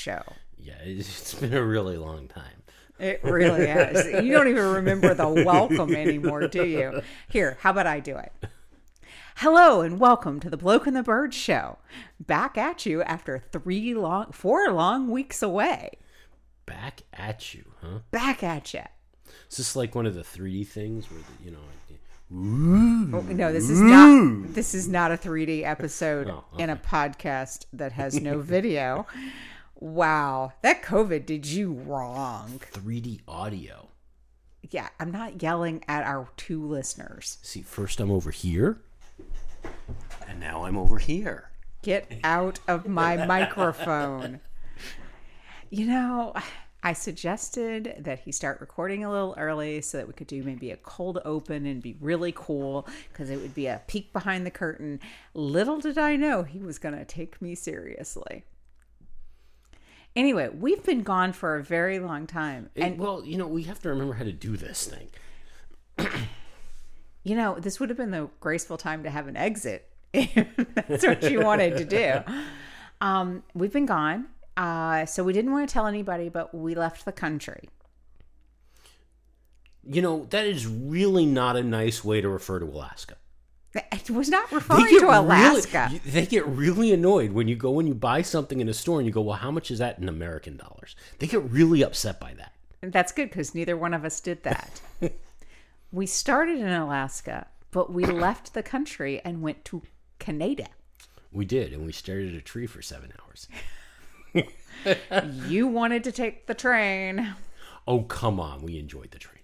Show. Yeah, it's, been a really long time. It really is. You don't even remember the welcome anymore, do you? Here, how about I do it? Hello and welcome to the Bloke and the Bird Show. Back at you after three long, four long weeks away. Back at you, huh? Back at you. Is this like one of the 3D things where, the, you know, Oh, no, this is not. This is not a 3D episode Oh, in a podcast that has no video. wow, that COVID did you wrong. 3D audio? Yeah, I'm not yelling at our two listeners. See, first I'm over here, and now I'm over here. Get out of my microphone. You know, I suggested that he start recording a little early so that we could do maybe a cold open and be really cool because it would be a peek behind the curtain. Little did I know he was going to take me seriously. Anyway, we've been gone for a very long time. And well, you know, we have to remember how to do this thing. You know, this would have been the graceful time to have an exit if that's what you wanted to do. Um, we've been gone. Uh, so we didn't want to tell anybody, but we left the country. You know, that is really not a nice way to refer to Alaska. It was not referring to Alaska. Really, they get really annoyed when you go and you buy something in a store and you go, "Well, how much is that in American dollars?" They get really upset by that. And That's good because neither one of us did that. we started in Alaska, but we left the country and went to Canada. We did, and we stared at a tree for seven hours. You wanted to take the train. Oh, come on, we enjoyed the train.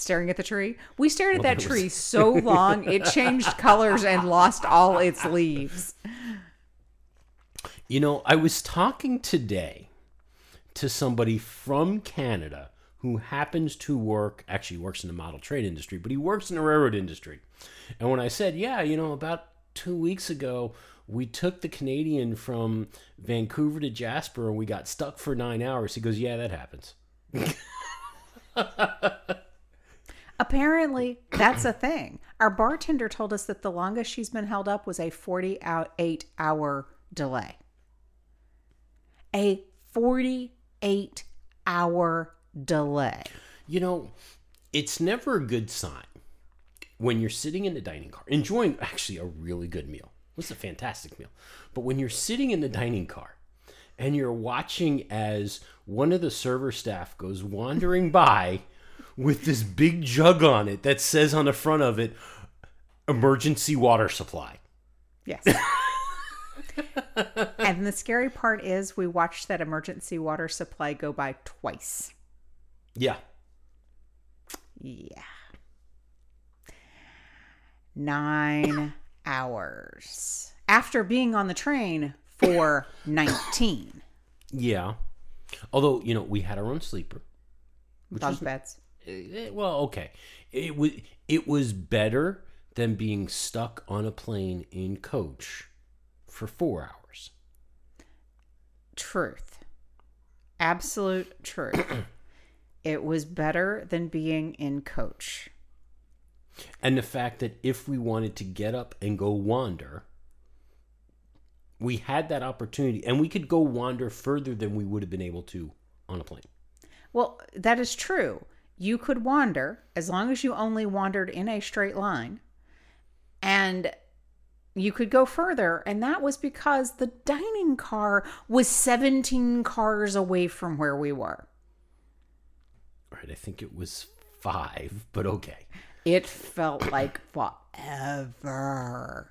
Staring at the tree. We stared at Well, that was- tree so long it changed colors and lost all its leaves. You know, I was talking today to somebody from Canada who happens to work, actually works in the model train industry, but he works in the railroad industry. And when I said, yeah, you know, about two weeks ago, we took the Canadian from Vancouver to Jasper and we got stuck for nine hours. He goes, yeah, that happens. Apparently, that's a thing. Our bartender told us that the longest she's been held up was a 48 hour delay. A 48 hour delay. You know, it's never a good sign when you're sitting in the dining car, enjoying actually a really good meal. It's a fantastic meal. But when you're sitting in the dining car and you're watching as one of the server staff goes wandering by with this big jug on it that says on the front of it, emergency water supply. Yes. and the scary part is we watched that emergency water supply go by twice. Yeah. Yeah. Nine hours. After being on the train for 19 Yeah. Although, you know, we had our own sleeper. bunk beds. Eh, well, okay. It was it was better than being stuck on a plane in coach for 4 hours. Truth. Absolute truth. it was better than being in coach. And the fact that if we wanted to get up and go wander, we had that opportunity and we could go wander further than we would have been able to on a plane. Well, that is true. You could wander as long as you only wandered in a straight line. And you could go further. And that was because the dining car was 17 cars away from where we were. Right, I think it was 5, but okay. It felt like forever.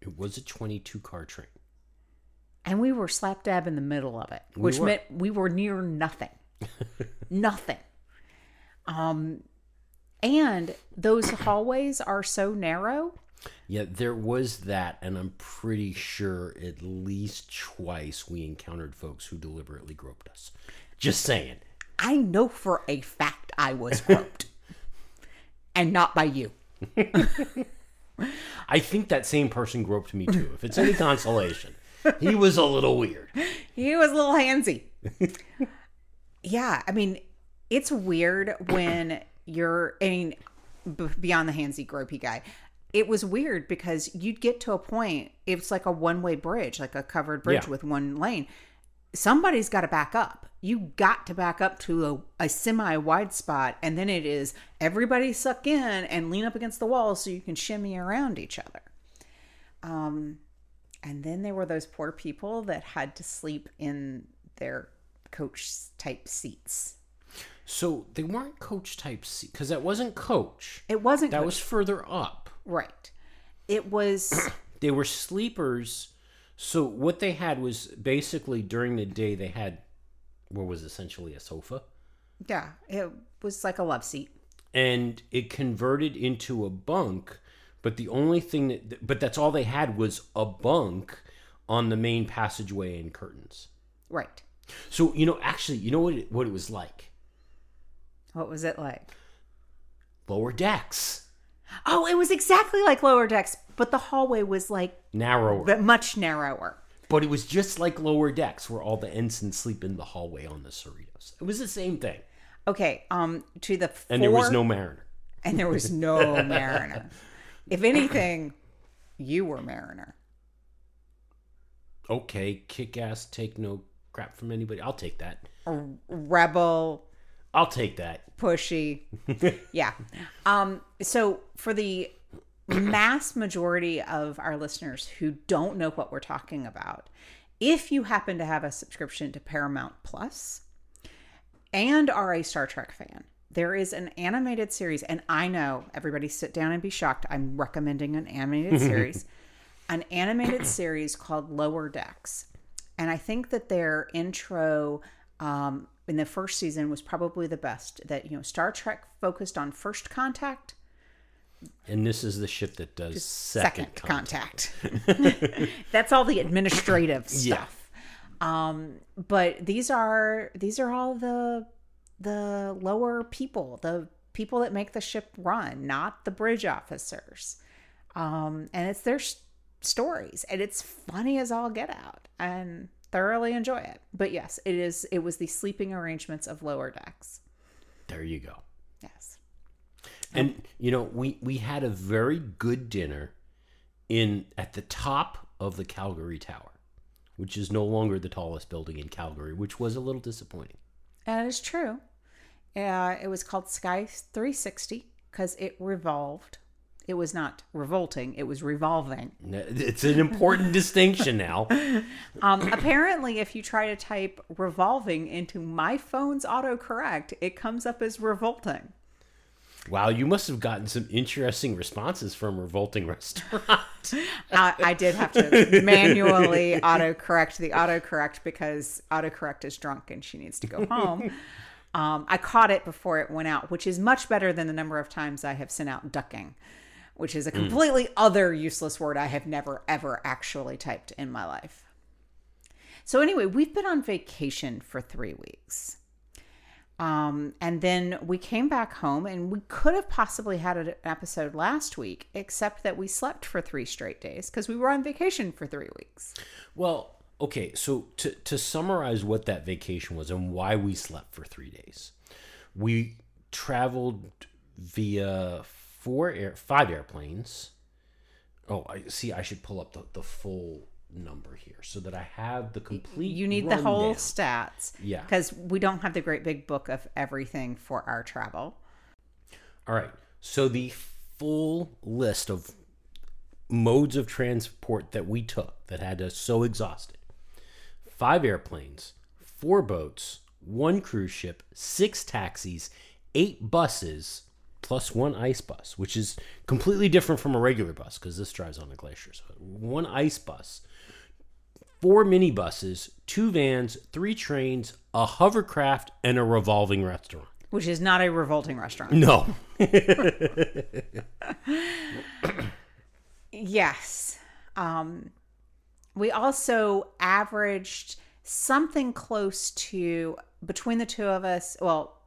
It was a 22 car train. And we were slap dab in the middle of it, We which were. meant we were near nothing. nothing. Um and those hallways are so narrow. Yeah, there was that, and I'm pretty sure at least twice we encountered folks who deliberately groped us. Just saying. I know for a fact I was groped. and not by you. I think that same person groped me too. If it's any consolation, he was a little weird. He was a little handsy. yeah, I mean, it's weird when you're, I mean, b- beyond the handsy, gropey guy, it was weird because you'd get to a point, it's like a one way bridge, like a covered bridge Yeah. with one lane. Somebody's got to back up. You got to back up to a, a semi wide spot, and then it is everybody suck in and lean up against the wall so you can shimmy around each other. Um, and then there were those poor people that had to sleep in their coach type seats. So they weren't coach type C because that wasn't coach. It wasn't That coach- was further up. right. It was They were sleepers. So what they had was basically during the day they had what was essentially a sofa. yeah, it was like a love seat. and it converted into a bunk but the only thing that but that's all they had was a bunk on the main passageway and curtains Right. so you know actually you know what it, what it was like What was it like? lower decks Oh, it was exactly like lower decks, but the hallway was like narrower but much narrower. but it was just like lower decks where all the ensigns sleep in the hallway on the cerritos it was the same thing Okay, um to the and there was no mariner and there was no mariner. If anything, you were mariner. okay kick ass take no crap from anybody i'll take that Rebel, i'll take that pushy. yeah. Um, so for the mass majority of our listeners who don't know what we're talking about, if you happen to have a subscription to Paramount Plus and are a Star Trek fan, there is an animated series, and I know everybody sit down and be shocked. I'm recommending an animated series, an animated series called Lower Decks. And I think that their intro um, in the first season was probably the best. That, you know, Star Trek focused on first contact, and this is the ship that does second, second, contact. contact. That's all the administrative Yeah. stuff. Um, but these are these are all the the lower people, the people that make the ship run, not the bridge officers. Um, and it's their stories, and it's funny as all get out, and thoroughly enjoy it. But yes, it is. It was the sleeping arrangements of lower decks. there you go Yes. And you know, we we had a very good dinner in at the top of the Calgary Tower, which is no longer the tallest building in Calgary, which was a little disappointing. That is true. Uh, it was called Sky 360 because it revolved. It was not revolting, it was revolving. It's an important distinction now. Um, apparently, if you try to type revolving into my phone's autocorrect, it comes up as revolting. Wow, you must have gotten some interesting responses from Revolting Restaurant. I, I did have to manually autocorrect the autocorrect because autocorrect is drunk and she needs to go home. Um, I caught it before it went out, which is much better than the number of times I have sent out ducking, which is a completely other useless word I have never, ever actually typed in my life. So, anyway, we've been on vacation for three weeks. Um, and then we came back home, and we could have possibly had an episode last week, except that we slept for three straight days because we were on vacation for three weeks. Well, okay, so to, to summarize what that vacation was and why we slept for three days, we traveled via four air, five airplanes. Oh, I see. I should pull up the, the full number here so that I have the complete. You need the whole stats, Yeah. because we don't have the great big book of everything for our travel. All right. So the full list of modes of transport that we took that had us so exhausted five airplanes, four boats, one cruise ship, six taxis, eight buses, plus one ice bus, which is completely different from a regular bus because this drives on a glacier. So one ice bus, four minibuses, two vans, three trains, a hovercraft, and a revolving restaurant. Which is not a revolting restaurant. No. Yes. Um, we also averaged something close to between the two of us. Well,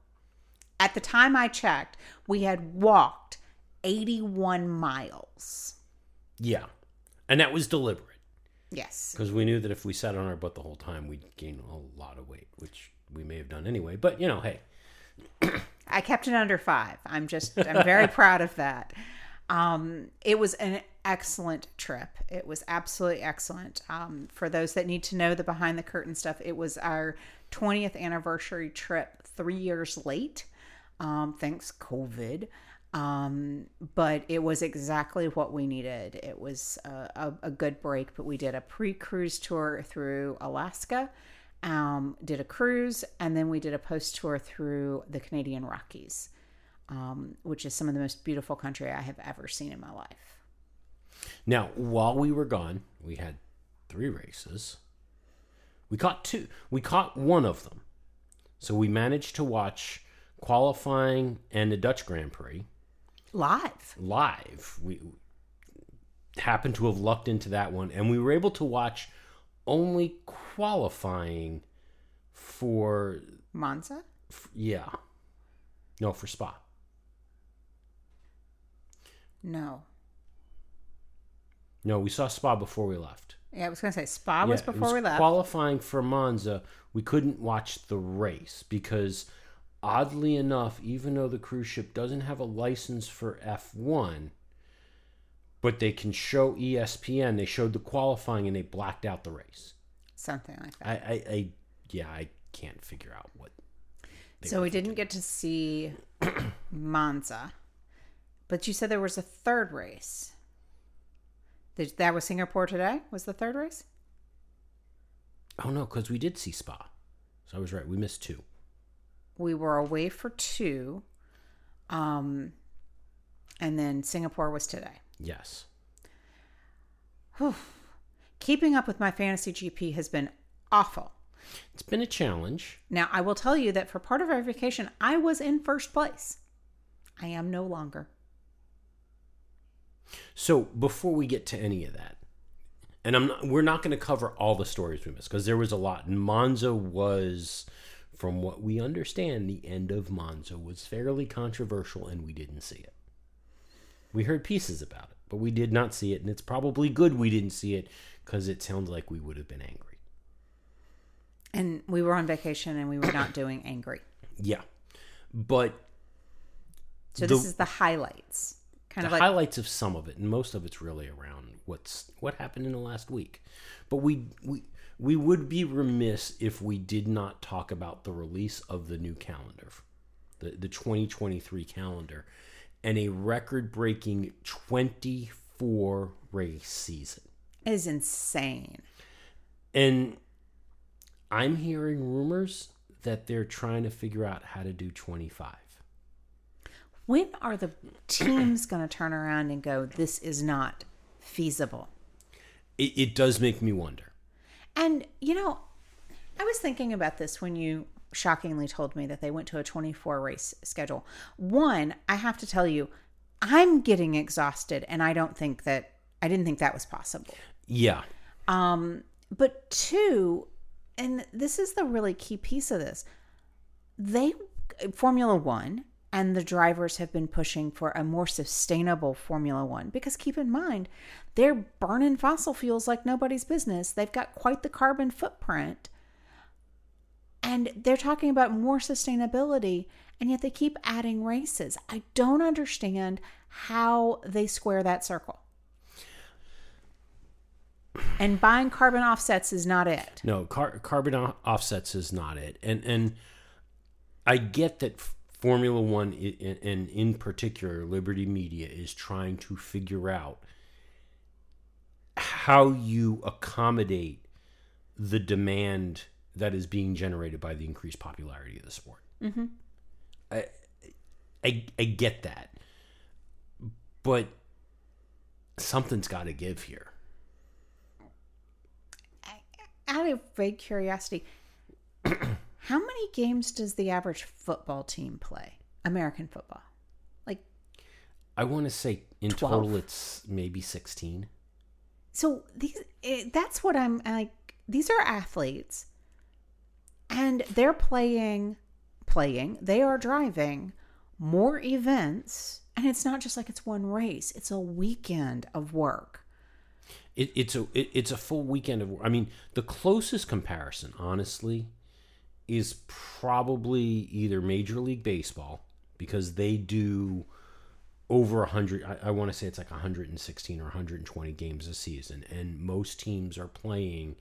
at the time I checked, we had walked 81 miles. Yeah. And that was deliberate Yes. because we knew that if we sat on our butt the whole time, we'd gain a lot of weight, which we may have done anyway. But, you know, hey, I kept it under five. I'm just, I'm very proud of that. Um, it was an excellent trip. It was absolutely excellent. Um, for those that need to know the behind the curtain stuff, it was our 20th anniversary trip, three years late, um, thanks COVID. Um, but it was exactly what we needed. It was a, a, a good break, but we did a pre cruise tour through Alaska, um, did a cruise, and then we did a post tour through the Canadian Rockies um, which is some of the most beautiful country I have ever seen in my life. Now, while we were gone, we had three races. We caught two. We caught one of them. So we managed to watch qualifying and the Dutch Grand Prix live. Live. We happened to have lucked into that one, and we were able to watch only qualifying for Monza. F- yeah. No, for Spa. No. No, we saw Spa before we left. Yeah, I was going to say Spa was Yeah, before was we left. Qualifying for Monza, we couldn't watch the race because, oddly enough, even though the cruise ship doesn't have a license for F1, but they can show ESPN, they showed the qualifying and they blacked out the race. Something like that. I, I, I yeah, I can't figure out what. so we didn't get to see Monza. But you said there was a third race. That was Singapore today? Was the third race? Oh no, because we did see Spa, so I was right. We missed two. We were away for two. Um, and then Singapore was today. Yes. Whew. Keeping up with my fantasy GP has been awful. It's been a challenge. Now, I will tell you that for part of our vacation, I was in first place. I am no longer. So before we get to any of that, and I'm not, we're not going to cover all the stories we missed because there was a lot. And Monza was, from what we understand, the end of Monza was fairly controversial, and we didn't see it. We heard pieces about it, but we did not see it, and it's probably good we didn't see it because it sounds like we would have been angry. And we were on vacation and we were not doing angry. Yeah, but So The- this is the highlights. Kind the of like highlights of some of it, and most of it's really around what's what happened in the last week. But we we we would be remiss if we did not talk about the release of the new calendar, the the 2023 calendar, and a record-breaking 24 race season. is insane. And I'm hearing rumors that they're trying to figure out how to do 25. When are the teams going to turn around and go, this is not feasible? It, it does make me wonder. And, you know, I was thinking about this when you shockingly told me that they went to a 24 race schedule. One, I have to tell you, I'm getting exhausted and I don't think that, I didn't think that was possible. Yeah. Um, but two, and this is the really key piece of this, they, Formula One, and the drivers have been pushing for a more sustainable Formula One because keep in mind, they're burning fossil fuels like nobody's business. They've got quite the carbon footprint. And they're talking about more sustainability, and yet they keep adding races. I don't understand how they square that circle. And buying carbon offsets is not it. No, car- carbon offsets is not it, and and I get that Formula One and in particular Liberty Media is trying to figure out how you accommodate the demand that is being generated by the increased popularity of the sport. Mm-hmm. I, I I get that, but something's got to give here. Out of vague curiosity, how many games does the average football team play? American football. Like, I want to say in 12? total it's maybe 16. so these, eh, that's what I'm like. These are athletes and they're playing, playing, they are driving more events. And it's not just like it's one race, it's a weekend of work. It, it's a it, it's a full weekend of. I mean, the closest comparison, honestly, is probably either Major League Baseball because they do over 100 I, I want to say it's like 116 or 120 games a season and most teams are playing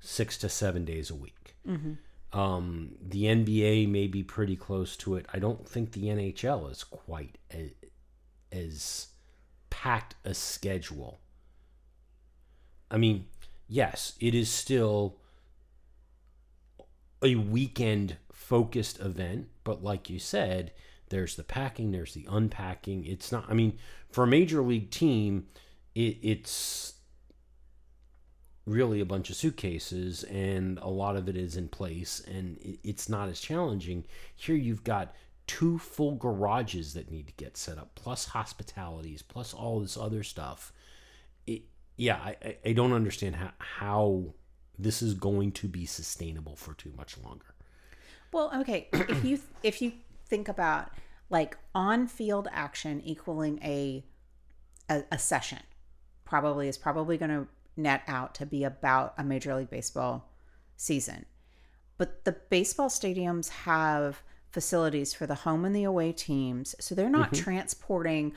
six to seven days a week. Um, the nba may be pretty close to it. I don't think the nhl is quite as, as packed a schedule. I mean yes it is still a weekend focused event but like you said there's the packing there's the unpacking. It's not i mean for a major league team it, it's really a bunch of suitcases and a lot of it is in place and it, it's not as challenging. Here you've got two full garages that need to get set up plus hospitalities plus all this other stuff. It, yeah I, I- don't understand how, how this is going to be sustainable for too much longer Well, okay, if you if you think about like on-field action equaling a a, a session, probably is probably going to net out to be about a Major League Baseball season. But the baseball stadiums have facilities for the home and the away teams, so they're not mm-hmm. transporting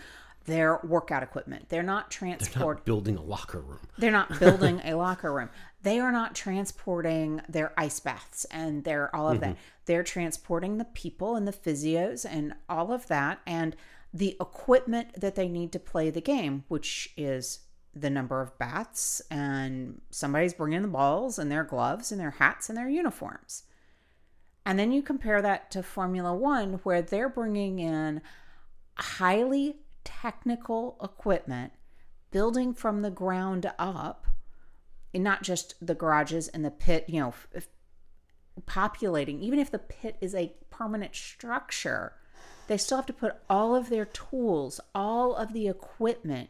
their workout equipment. They're not transporting not building a locker room they're not building a locker room. They are not transporting their ice baths and their all of that. Mm-hmm. They're transporting the people and the physios and all of that and the equipment that they need to play the game, which is the number of bats and somebody's bringing the balls and their gloves and their hats and their uniforms. And then you compare that to Formula One, where they're bringing in highly technical equipment, building from the ground up, and not just the garages and the pit, you know, f- f- populating. Even if the pit is a permanent structure, they still have to put all of their tools, all of the equipment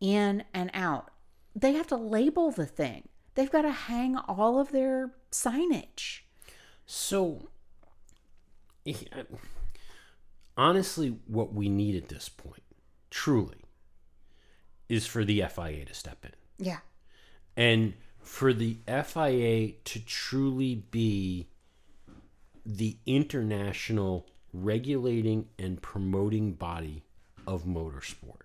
in and out. They have to label the thing. They've got to hang all of their signage. So, eh, honestly, what we need at this point, truly, is for the FIA to step in. Yeah. And for the FIA to truly be the international regulating and promoting body of motorsport.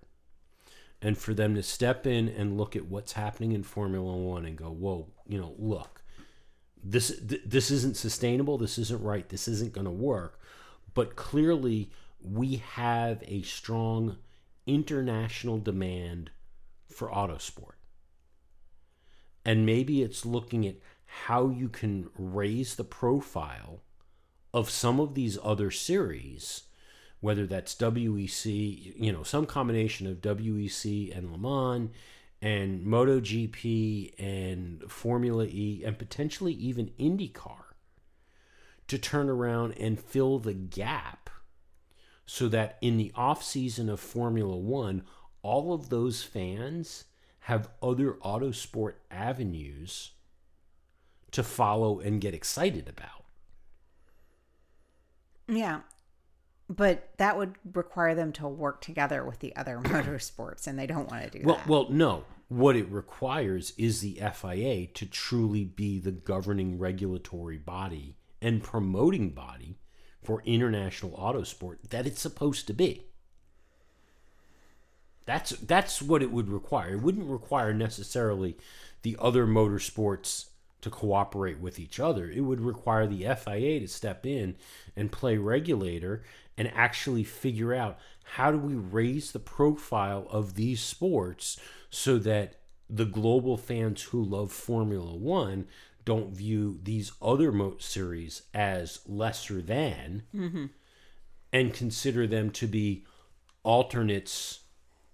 And for them to step in and look at what's happening in Formula One and go, whoa, you know, look, this th- this isn't sustainable. This isn't right. This isn't going to work. But clearly, we have a strong international demand for autosport, and maybe it's looking at how you can raise the profile of some of these other series, whether that's WEC, you know, some combination of WEC and Le Mans and MotoGP and Formula E and potentially even IndyCar to turn around and fill the gap so that in the off season of Formula 1 all of those fans have other autosport avenues to follow and get excited about. Yeah. But that would require them to work together with the other motorsports, and they don't want to do Well, that. well, no. What it requires is the FIA to truly be the governing regulatory body and promoting body for international auto sport that it's supposed to be. That's that's what it would require. It wouldn't require necessarily the other motorsports to cooperate with each other. It would require the FIA to step in and play regulator and actually figure out how do we raise the profile of these sports so that the global fans who love Formula 1 don't view these other mo- series as lesser than mm-hmm. and consider them to be alternates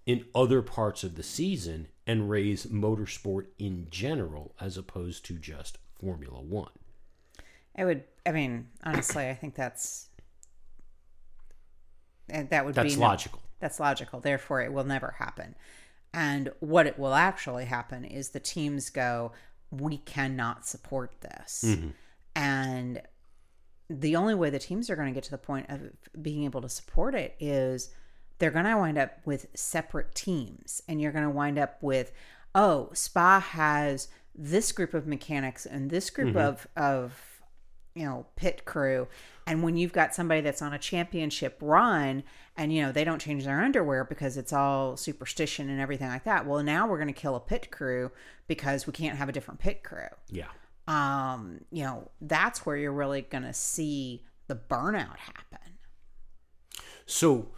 in other parts of the season and raise motorsport in general as opposed to just Formula One. I would, I mean, honestly, I think that's, eh, that would That's be no- logical. That's logical. Therefore, it will never happen. And what it will actually happen is the teams go, we cannot support this. Mm-hmm. And the only way the teams are going to get to the point of being able to support it is they're going to wind up with separate teams. And you're going to wind up with, oh, Spa has this group of mechanics and this group mm-hmm. of, of, you know pit crew and when you've got somebody that's on a championship run and you know they don't change their underwear because it's all superstition and everything like that well now we're going to kill a pit crew because we can't have a different pit crew Yeah. um you know that's where you're really going to see the burnout happen So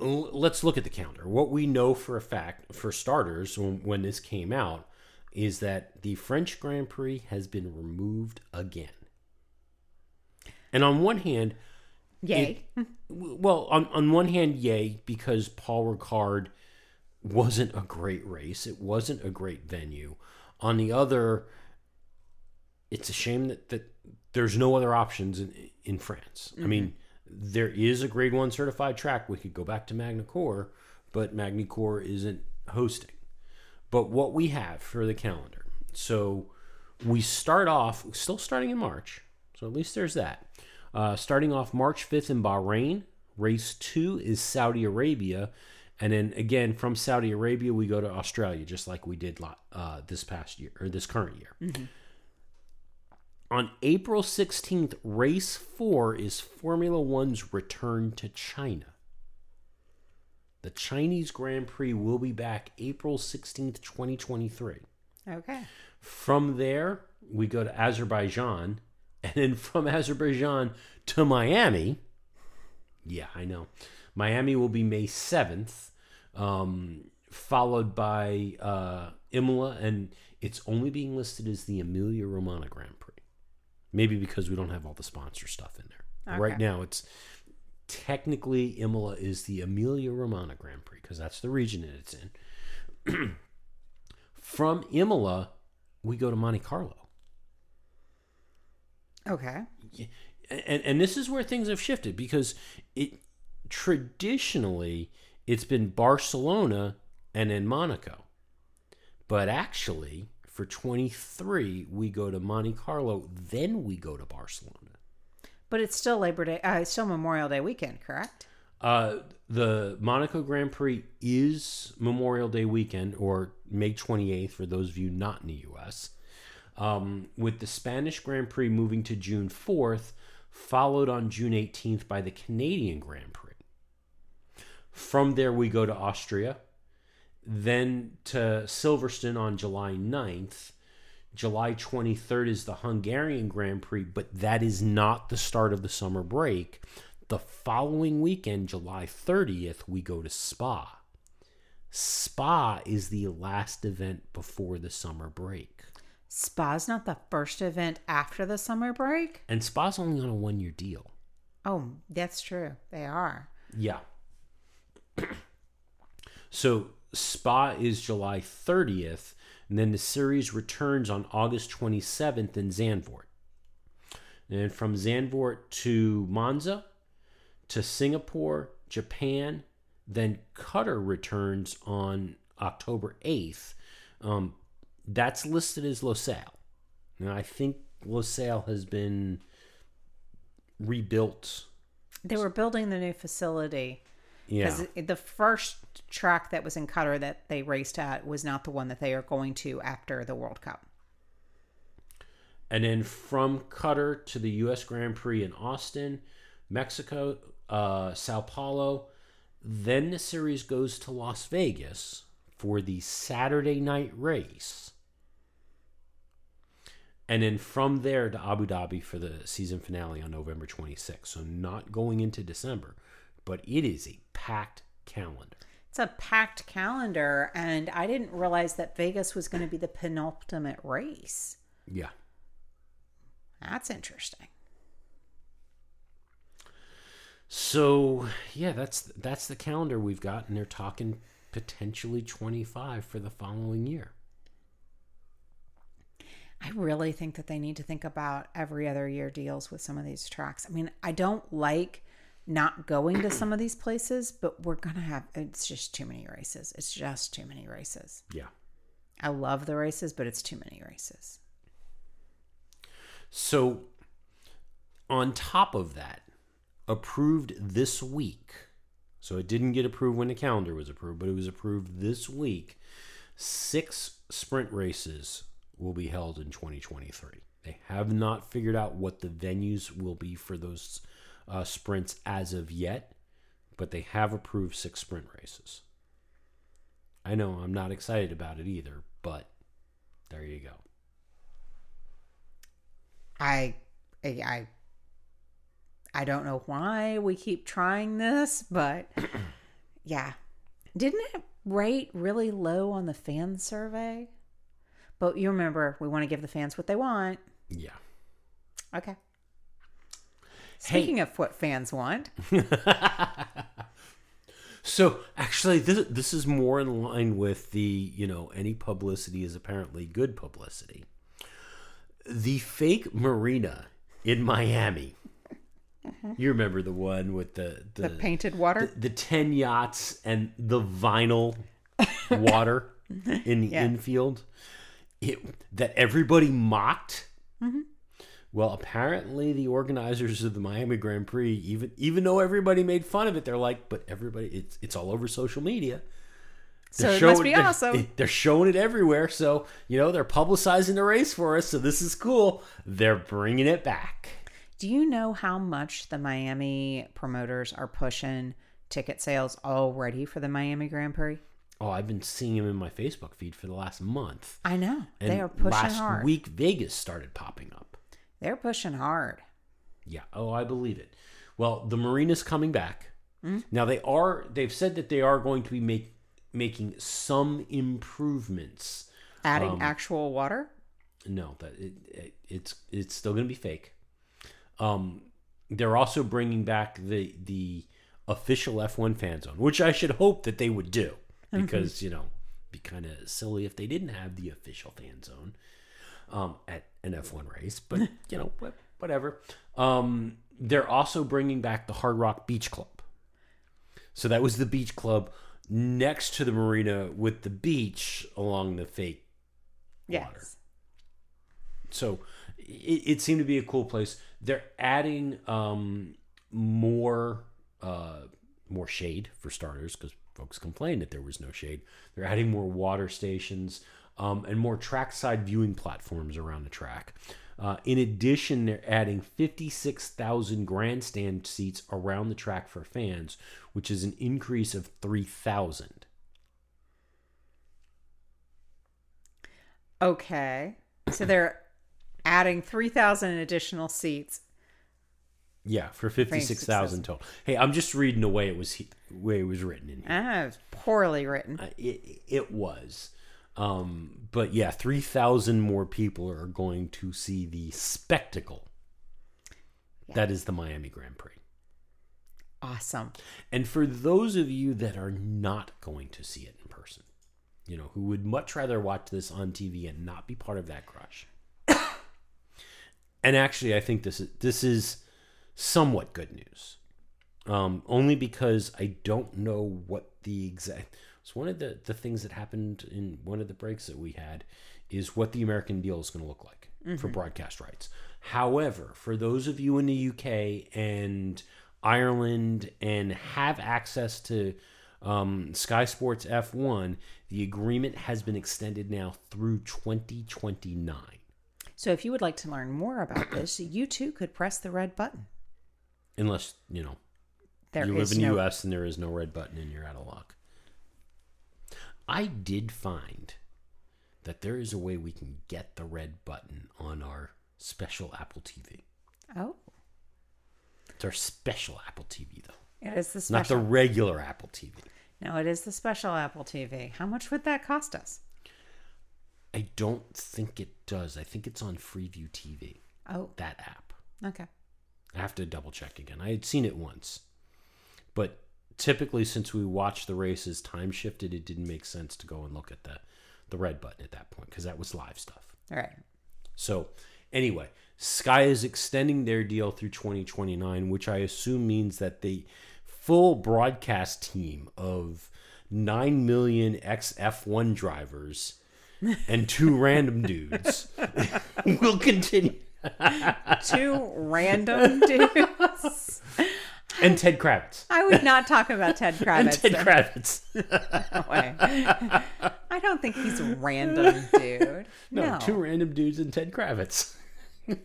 l- let's look at the calendar. What we know for a fact, for starters, when, when this came out, is that the French Grand Prix has been removed again. And on one hand, yay w- well, on, on one hand, yay, because Paul Ricard wasn't a great race. It wasn't a great venue. On the other, it's a shame that, that there's no other options in, in France. I mean, there is a grade one certified track. We could go back to Magny-Cours, but Magny-Cours isn't hosting. But what we have for the calendar, so we start off, still starting in March, so at least there's that. Uh, starting off March 5th in Bahrain, race two is Saudi Arabia. And then again, from Saudi Arabia, we go to Australia, just like we did uh, this past year or this current year. On April 16th, race four is Formula One's return to China. The Chinese Grand Prix will be back April 16th, 2023. okay From there, we go to Azerbaijan, and then from Azerbaijan to Miami. Yeah, I know. Miami will be May 7th, um, followed by uh, Imola, and it's only being listed as the Emilia Romagna Grand Prix. Maybe because we don't have all the sponsor stuff in there. Right now, it's technically Imola is the Emilia Romagna Grand Prix because that's the region that it's in. From Imola, we go to Monte Carlo. Okay And, and this is where things have shifted because it traditionally it's been Barcelona and then Monaco. But actually, for 23, we go to Monte Carlo, then we go to Barcelona. but it's still labor day uh, it's still memorial day weekend correct Uh, the Monaco Grand Prix is Memorial Day weekend or May 28th for those of you not in the US. Um, with the Spanish Grand Prix moving to June 4th, followed on June 18th by the Canadian Grand Prix. From there, we go to Austria, then to Silverstone on July 9th. July 23rd is the Hungarian Grand Prix, but that is not the start of the summer break. The following weekend, July 30th, we go to Spa. Spa is the last event before the summer break. Spa's not the first event after the summer break And Spa's only on a one year deal. oh that's true they are Yeah. so Spa is July 30th, and then the series returns on August 27th in Zandvoort. And from Zandvoort to Monza, to Singapore, Japan, then Qatar returns on October 8th. Um, that's listed as Losail. Now, I think Losail has been rebuilt. they were building the new facility Yeah. Because the first track that was in Qatar that they raced at was not the one that they are going to after the World Cup. and then from Qatar to the U.S. Grand Prix in Austin, Mexico, uh, Sao Paulo. Then the series goes to Las Vegas for the Saturday night race. And then from there to Abu Dhabi for the season finale on November 26th. So not going into December, but it is a packed calendar. It's a packed calendar, and I didn't realize that Vegas was going to be the penultimate race. Yeah. That's interesting. So yeah, that's that's the calendar we've got, and they're talking potentially 25 for the following year. I really think that they need to think about every other year deals with some of these tracks. I mean, I don't like not going to some of these places, but we're going to have it's just too many races. It's just too many races. Yeah. I love the races, but it's too many races. So on top of that, approved this week. So it didn't get approved when the calendar was approved, but it was approved this week. Six sprint races will be held in 2023. They have not figured out what the venues will be for those uh, sprints as of yet, but they have approved six sprint races. I know I'm not excited about it either, but there you go. I, I, I don't know why we keep trying this, but yeah, didn't it rate really low on the fan survey? But you remember, we want to give the fans what they want. Yeah. Okay. Speaking of what fans want, So actually, this this is more in line with the you know any publicity is apparently good publicity. The fake marina in Miami. Uh-huh. You remember the one with the the, the painted water. the, the ten yachts and the vinyl water in the Yeah. infield it, that everybody mocked. Mm-hmm. Well, apparently the organizers of the Miami Grand Prix, even even though everybody made fun of it, they're like, but everybody, it's it's all over social media. so it must be they're- awesome. They're showing it everywhere, so you know they're publicizing the race for us. So this is cool. They're bringing it back. Do you know how much the Miami promoters are pushing ticket sales already for the Miami Grand Prix? Oh, I've been seeing him in my Facebook feed for the last month. I know And they are pushing hard. last hard. week, Vegas started popping up. They're pushing hard. Yeah. Oh, I believe it. Well, the marina's coming back. Hmm? Now they are. They've said that they are going to be make, making some improvements. Adding Um, actual water. No, that it, it, it's it's still going to be fake. Um, they're also bringing back the the official F1 fan zone, which I should hope that they would do because you know, be kind of silly if they didn't have the official fan zone um, at an F1 race. But you know, whatever. Um, they're also bringing back the Hard Rock Beach Club. So that was the beach club next to the marina with the beach along the fake water Yes. so it, it seemed to be a cool place. They're adding um, more uh, more shade for starters because folks complained that there was no shade. They're adding more water stations um, and more trackside viewing platforms around the track. Uh, in addition, they're adding 56,000 grandstand seats around the track for fans, which is an increase of 3,000. Okay. So they're adding 3,000 additional seats. Yeah, for 56,000 total. Hey, I'm just reading the way it was he- way it was written in here. Ah, it's poorly written. Uh, it, it was um but yeah 3000 more people are going to see the spectacle that is the miami grand prix Awesome. and for those of you that are not going to see it in person you know who would much rather watch this on tv and not be part of that crush and actually i think this is this is somewhat good news um, only because I don't know what the exact. It's one of the the things that happened in one of the breaks that we had is what the American deal is going to look like for broadcast rights. However, for those of you in the UK and Ireland and have access to um, Sky Sports F1, the agreement has been extended now through 2029. So if you would like to learn more about this, you too could press the red button. Unless, you know, There you live in no the US and there is no red button and you're out of luck. I did find that there is a way we can get the red button on our special Apple TV. Oh, It's our special Apple TV though. it is the special. Not the regular Apple TV. no, it is the special Apple TV. How much would that cost us? I don't think it does. I think it's on Freeview TV, Oh, that app. okay. I have to double check again. I had seen it once. But typically since we watched the races time shifted, it didn't make sense to go and look at the the red button at that point because that was live stuff. All right. So, anyway, Sky is extending their deal through 2029, which I assume means that the full broadcast team of 9 million ex F1 drivers and two random dudes will continue. Two random dudes. And Ted Kravitz. I would not talk about Ted And Kravitz. Ted. Kravitz. No way. I don't think he's a random dude. No, No. two random dudes and Ted Kravitz. you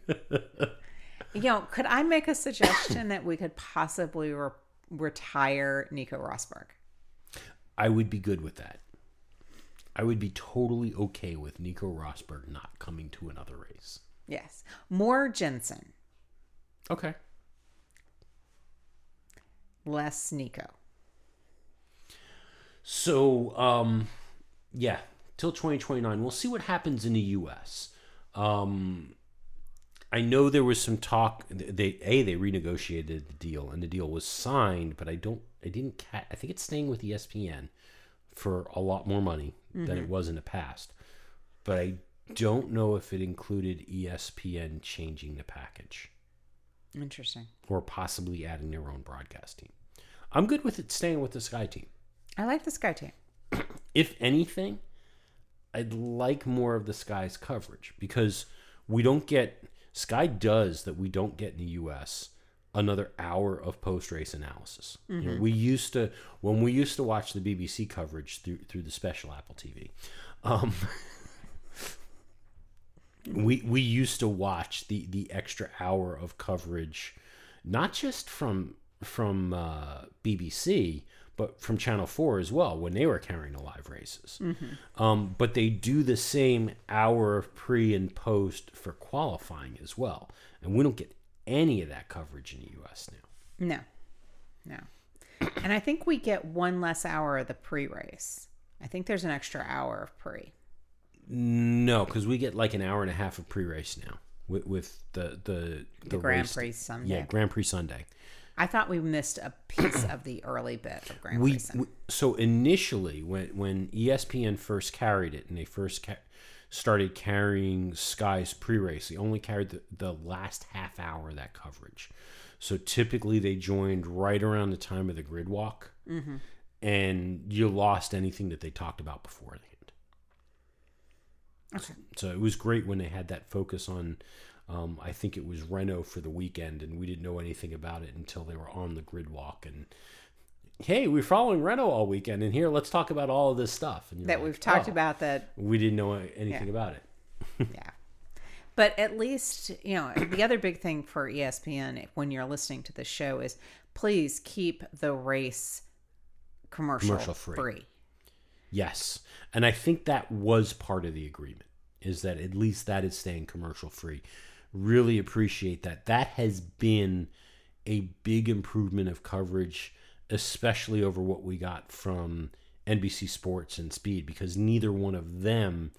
know, could I make a suggestion that we could possibly re- retire Nico Rosberg? I would be good with that. I would be totally okay with Nico Rosberg not coming to another race. Yes. More Jensen, Okay. less Nico. So, um, yeah, till 2029. We'll see what happens in the U.S. Um, I know there was some talk. They a they renegotiated the deal, and the deal was signed, but I don't. I didn't. Ca- I think it's staying with ESPN for a lot more money than it was in the past. But I don't know if it included ESPN changing the package Interesting. or possibly adding their own broadcast team. I'm good with it staying with the Sky team. I like the Sky team. if anything, I'd like more of the Sky's coverage because we don't get Sky does that we don't get in the US another hour of post race analysis. You know, we used to when we used to watch the BBC coverage through through the special Apple TV. Um, we we used to watch the the extra hour of coverage, not just from from uh, BBC, but from Channel Four as well when they were carrying the live races. Um, but they do the same hour of pre and post for qualifying as well, and we don't get any of that coverage in the U.S. now. No, no. And I think we get one less hour of the pre race. I think there's an extra hour of pre. No, because we get like an hour and a half of pre-race now with, with the the the, Grand race- Prix Sunday. Yeah, Grand Prix Sunday. I thought we missed a piece of the early bit of Grand we, Prix Sunday. we- so initially when when ESPN first carried it and they first ca- started carrying Sky's pre-race, they only carried the, the last half hour of that coverage. So typically they joined right around the time of the grid walk, Mm-hmm. and you lost anything that they talked about beforehand. Okay. So it was great when they had that focus on. Um, I think it was Renault for the weekend, and we didn't know anything about it until they were on the grid walk. And hey, we're following Renault all weekend, and here let's talk about all of this stuff. And That like, we've talked "Oh, about that We didn't know anything Yeah. about it. yeah. But at least, you know, the other big thing for ESPN when you're listening to the show is please keep the race commercial, Commercial free. free. Yes, and I think that was part of the agreement. Is that at least that is staying commercial free. Really appreciate that. That has been a big improvement of coverage, especially over what we got from NBC Sports and Speed, because neither one of them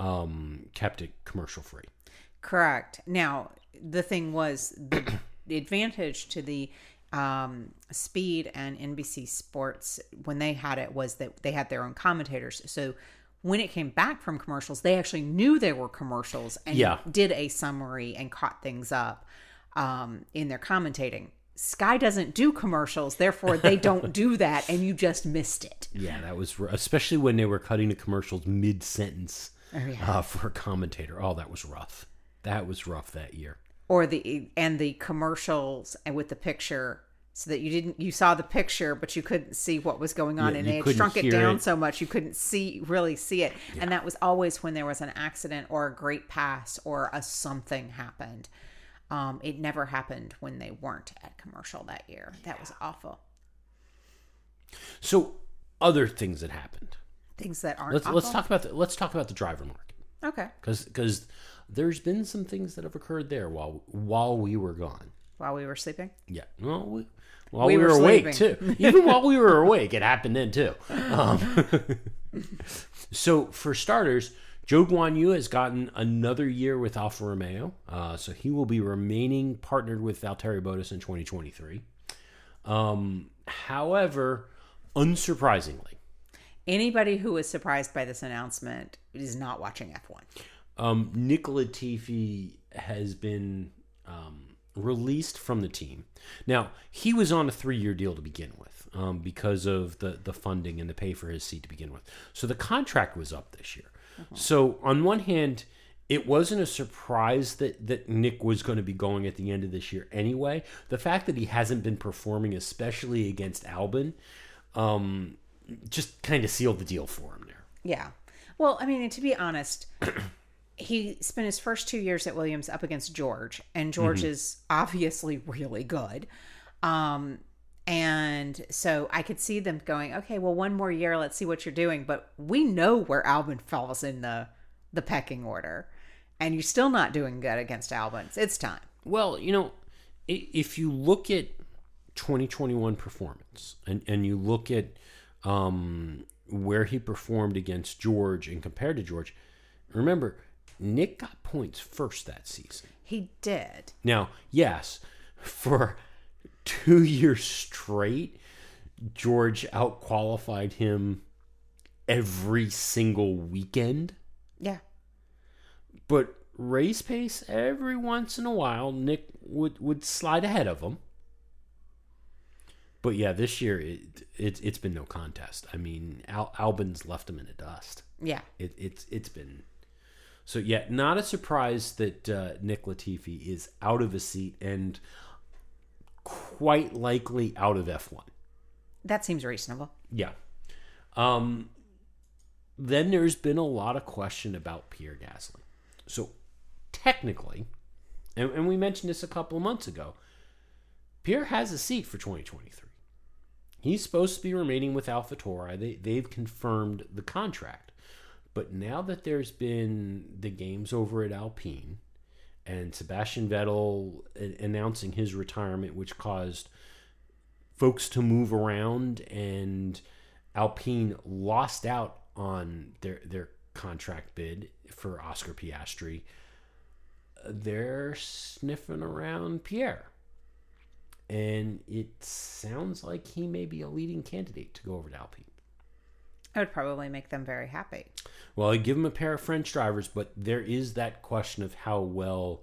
um, kept it commercial free. Correct. Now, the thing was the, the advantage to the um, Speed and NBC Sports when they had it was that they had their own commentators. So when it came back from commercials, they actually knew they were commercials and Yeah. did a summary and caught things up um, in their commentating. Sky doesn't do commercials, therefore they don't do that, and you just missed it. Yeah, that was r- especially when they were cutting the commercials mid sentence yeah. uh, for a commentator. Oh, that was rough. That was rough that year. Or the and the commercials and with the picture so that you didn't you saw the picture but you couldn't see what was going on Yeah, and they had shrunk it down it. so much you couldn't see really see it. And that was always when there was an accident or a great pass or a something happened. Um, it never happened when they weren't at commercial that year. That was awful. So, other things that happened. things that aren't Let's awful. let's talk about the let's talk about the driver market. Okay. Because because there's been some things that have occurred there while while we were gone. while we were sleeping Yeah, well, we, while We we, were were, awake too. Even while we were awake, it happened then too. Um, so for starters, Zhou Guanyu has gotten another year with Alfa Romeo, uh, so he will be remaining partnered with Valtteri Bottas in 2023. Um, however, unsurprisingly, anybody who was surprised by this announcement is not watching f1 um, Nick Latifi has been um, released from the team. Now he was on a three-year deal to begin with um, because of the the funding and the pay for his seat to begin with. So the contract was up this year. So on one hand, it wasn't a surprise that that Nick was going to be going at the end of this year anyway. The fact that he hasn't been performing, especially against Albon, um, just kind of sealed the deal for him there. Yeah. Well, I mean, to be honest, he spent his first two years at Williams up against George, and George is obviously really good. Um, and so I could see them going, okay, well, one more year, let's see what you're doing. But we know where Albon falls in the the pecking order, and you're still not doing good against Albans. It's time. Well, you know, if you look at 2021 performance and, and you look at um, where he performed against George and compared to George, remember, Nick got points first that season. He did. Now, yes, for two years straight, George outqualified him every single weekend. Yeah. But race pace, every once in a while, Nick would, would slide ahead of him. But yeah, this year it, it it's been no contest. I mean, Al, Albon's left him in the dust. Yeah. It, it's it's been so yeah, not a surprise that uh, Nick Latifi is out of a seat and quite likely out of F one. That seems reasonable. Yeah. Um, then there's been a lot of question about Pierre Gasly. So technically, and, and we mentioned this a couple of months ago, Pierre has a seat for 2023. He's supposed to be remaining with AlphaTauri. They, they've confirmed the contract. But now that there's been the games over at Alpine and Sebastian Vettel announcing his retirement, which caused folks to move around and Alpine lost out on their their contract bid for Oscar Piastri. They're sniffing around Pierre. And it sounds like he may be a leading candidate to go over to Alpine. That would probably make them very happy. Well, I give them a pair of French drivers, but there is that question of how well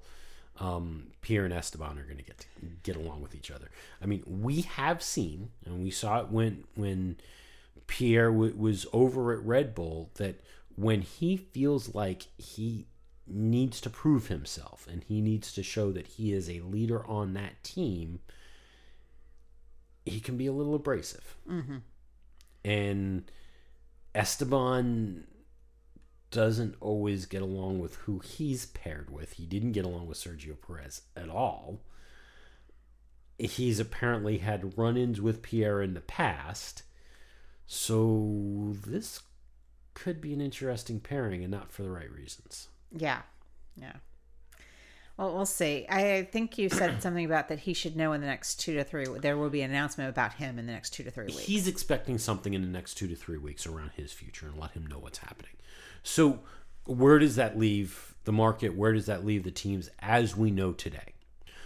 um, Pierre and Esteban are going to get get along with each other. I mean, we have seen, and we saw it when when Pierre w- was over at Red Bull, that when he feels like he needs to prove himself and he needs to show that he is a leader on that team, he can be a little abrasive. Mm-hmm. And Esteban doesn't always get along with who he's paired with. He didn't get along with Sergio Perez at all. He's apparently had run ins with Pierre in the past. So this could be an interesting pairing and not for the right reasons. Yeah. Yeah. Well, we'll see. I think you said something about that he should know in the next two to three. There will be an announcement about him in the next two to three weeks. He's expecting something in the next two to three weeks around his future and let him know what's happening. So, where does that leave the market? Where does that leave the teams as we know today?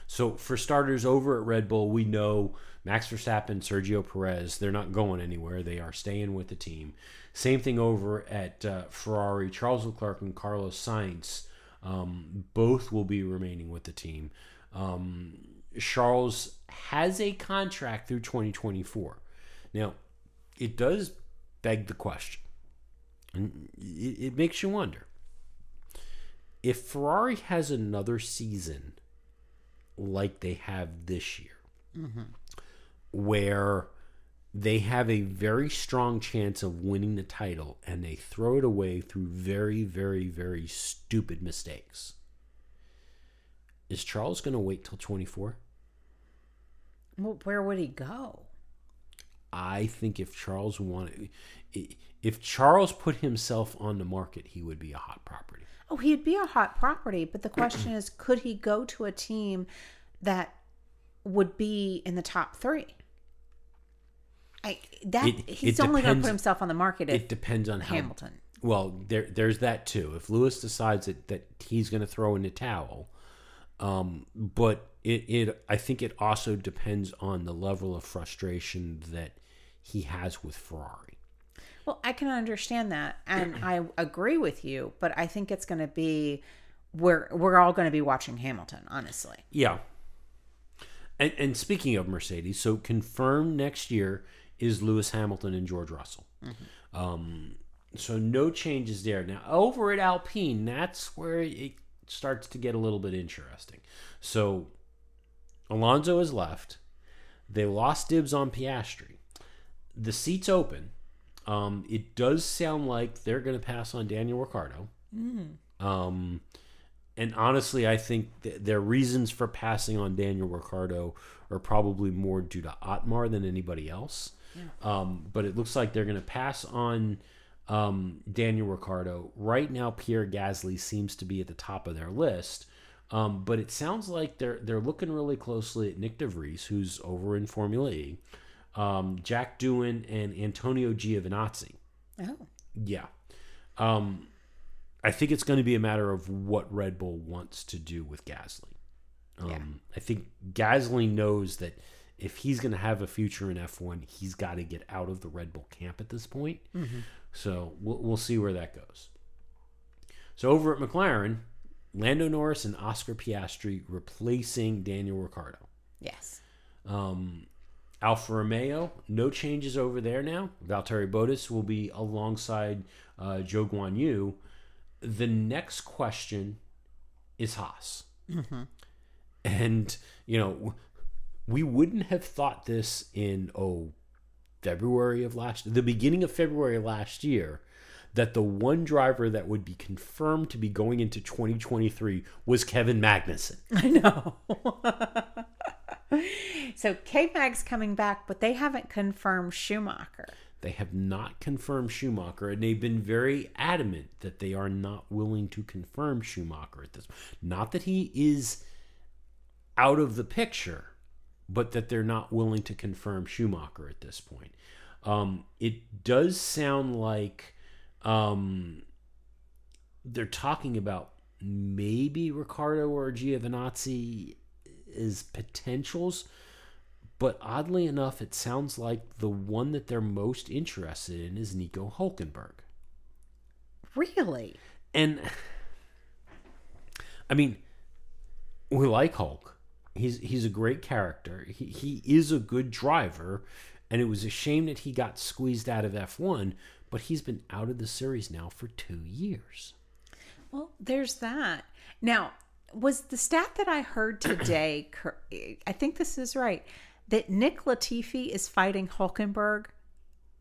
So, for starters, over at Red Bull, we know Max Verstappen, Sergio Perez, they're not going anywhere. They are staying with the team. Same thing over at uh, Ferrari, Charles Leclerc and Carlos Sainz. Um, both will be remaining with the team. Um, Charles has a contract through 2024. Now, it does beg the question, and it, it makes you wonder if Ferrari has another season like they have this year, where they have a very strong chance of winning the title and they throw it away through very, very, very stupid mistakes. Is Charles going to wait till 24? well, where would he go? I think if Charles wanted, if Charles put himself on the market, he would be a hot property. Oh, he'd be a hot property, but the question is, could he go to a team that would be in the top three? I that It- he's it only going to put himself on the market if It depends on how. Hamilton. Well, there, there's that too. If Lewis decides that, that he's going to throw in the towel, um, but it, it, I think it also depends on the level of frustration that he has with Ferrari. Well, I can understand that, and I agree with you, but I think it's going to be we're we're all going to be watching Hamilton, honestly. Yeah. And, and speaking of Mercedes, so confirmed next year is Lewis Hamilton and George Russell. Um, so no changes there. Now over at Alpine, that's where it starts to get a little bit interesting. So Alonso has left. They lost dibs on Piastri. The seat's open. Um, it does sound like they're going to pass on Daniel Ricciardo. Um, and honestly, I think th- their reasons for passing on Daniel Ricciardo are probably more due to Otmar than anybody else. Um, but it looks like they're going to pass on um, Daniel Ricciardo. Right now, Pierre Gasly seems to be at the top of their list. Um, but it sounds like they're they're looking really closely at Nyck de Vries, who's over in Formula E, um, Jack Doohan, and Antonio Giovinazzi. Oh. Yeah. Um, I think it's going to be a matter of what Red Bull wants to do with Gasly. Um, Yeah. I think Gasly knows that if he's going to have a future in F1, he's got to get out of the Red Bull camp at this point. So we'll, we'll see where that goes. So over at McLaren, Lando Norris and Oscar Piastri replacing Daniel Ricciardo. Yes. Um, Alfa Romeo, no changes over there now. Valtteri Bottas will be alongside uh, Zhou Guanyu. The next question is Haas. And, you know, we wouldn't have thought this in, oh, February of last the beginning of February last year that the one driver that would be confirmed to be going into 2023 was Kevin Magnussen. I know. so K Mag's coming back, but they haven't confirmed Schumacher. They have not confirmed Schumacher, and they've been very adamant that they are not willing to confirm Schumacher at this. Not that he is out of the picture, but that they're not willing to confirm Schumacher at this point. Um, it does sound like um, they're talking about maybe Ricciardo or Giovinazzi as potentials. But oddly enough, it sounds like the one that they're most interested in is Nico Hulkenberg. Really? And I mean, we like Hulk. He's he's a great character. He he is a good driver, and it was a shame that he got squeezed out of F1, but he's been out of the series now for 2 years. Well, there's that. Now, was the stat that I heard today, I think this is right, that Nick Latifi is fighting Hulkenberg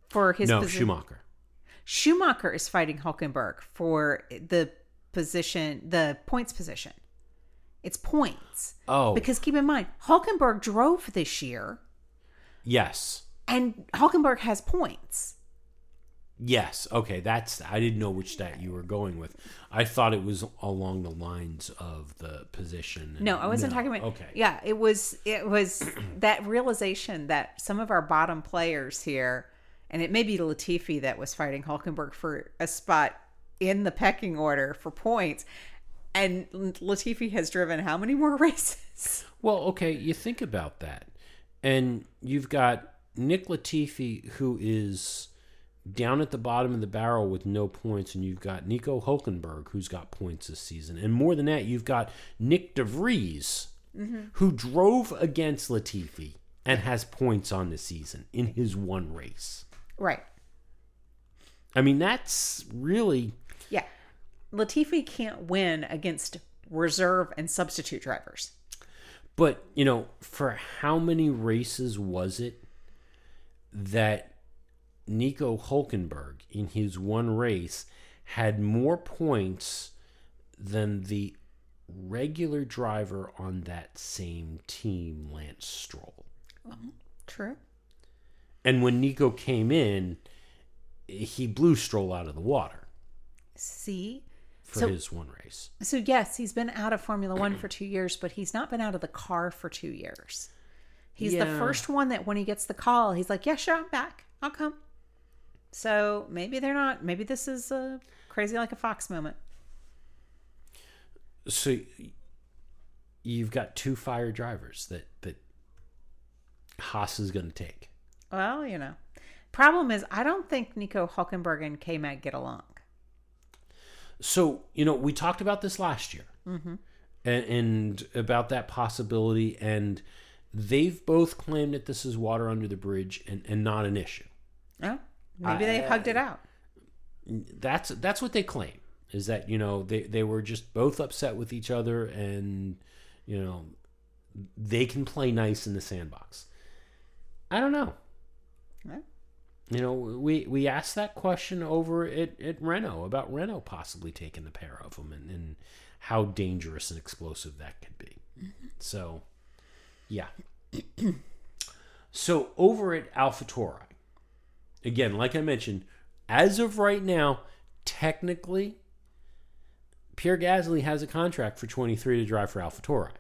for his no, position? Schumacher. Schumacher is fighting Hulkenberg for the position, the points position. It's points. Oh. Because keep in mind, Hulkenberg drove this year Yes. and Hulkenberg has points. Yes. Okay, that's I didn't know which stat you were going with. I thought it was along the lines of the position. No, I wasn't No. talking about. Okay. Yeah, it was. It was that realization that some of our bottom players here, and it may be Latifi that was fighting Hulkenberg for a spot in the pecking order for points, and Latifi has driven how many more races? Well, okay, you think about that. And you've got Nick Latifi, who is down at the bottom of the barrel with no points, and you've got Nico Hulkenberg, who's got points this season. And more than that, you've got Nyck de Vries, mm-hmm. who drove against Latifi and has points on the season in his one race. Right. I mean, that's really. Yeah. Latifi can't win against reserve and substitute drivers. But, you know, for how many races was it that Nico Hulkenberg in his one race had more points than the regular driver on that same team, Lance Stroll? Uh-huh. True. And when Nico came in, he blew Stroll out of the water See? For So- his one race. So yes, he's been out of Formula One for two years, but he's not been out of the car for two years. He's the first one that when he gets the call, he's like, "Yeah, sure, I'm back. I'll come." So maybe they're not. Maybe this is a crazy like a fox moment. So you've got two fire drivers that, that Haas is going to take. Well, you know, problem is I don't think Nico Hulkenberg and K Mag get along. So, you know, we talked about this last year mm-hmm. and, and about that possibility, and they've both claimed that this is water under the bridge and, and not an issue. Oh, maybe they've hugged it out. That's that's what they claim is that you know they they were just both upset with each other, and you know they can play nice in the sandbox. I don't know. Well, you know, we we asked that question over at, at Renault about Renault possibly taking the pair of them and, and how dangerous and explosive that could be. So, yeah. so over at AlphaTauri, again, like I mentioned, as of right now, technically, Pierre Gasly has a contract for 23 to drive for AlphaTauri.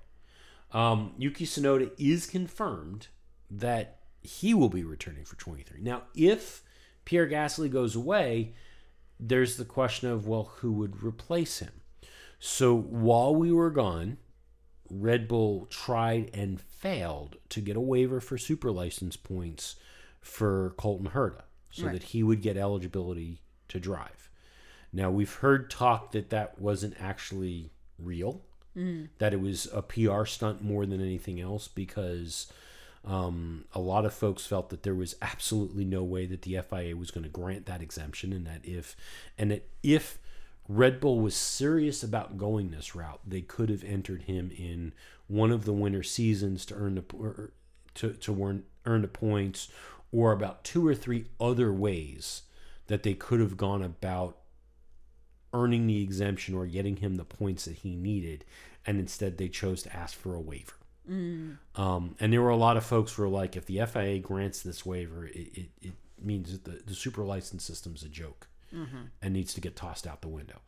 Um, Yuki Tsunoda is confirmed that he will be returning for 23. Now, if Pierre Gasly goes away, there's the question of, well, who would replace him? So while we were gone, Red Bull tried and failed to get a waiver for super license points for Colton Herta so Right. that he would get eligibility to drive. Now, we've heard talk that that wasn't actually real, mm. that it was a PR stunt more than anything else because um, a lot of folks felt that there was absolutely no way that the FIA was going to grant that exemption, and that if and that if Red Bull was serious about going this route, they could have entered him in one of the winter seasons to earn the to to earn earn the points, or about two or three other ways that they could have gone about earning the exemption or getting him the points that he needed, and instead they chose to ask for a waiver. Um, and there were a lot of folks who were like, if the FIA grants this waiver, it, it, it means that the, the super license system's a joke and needs to get tossed out the window.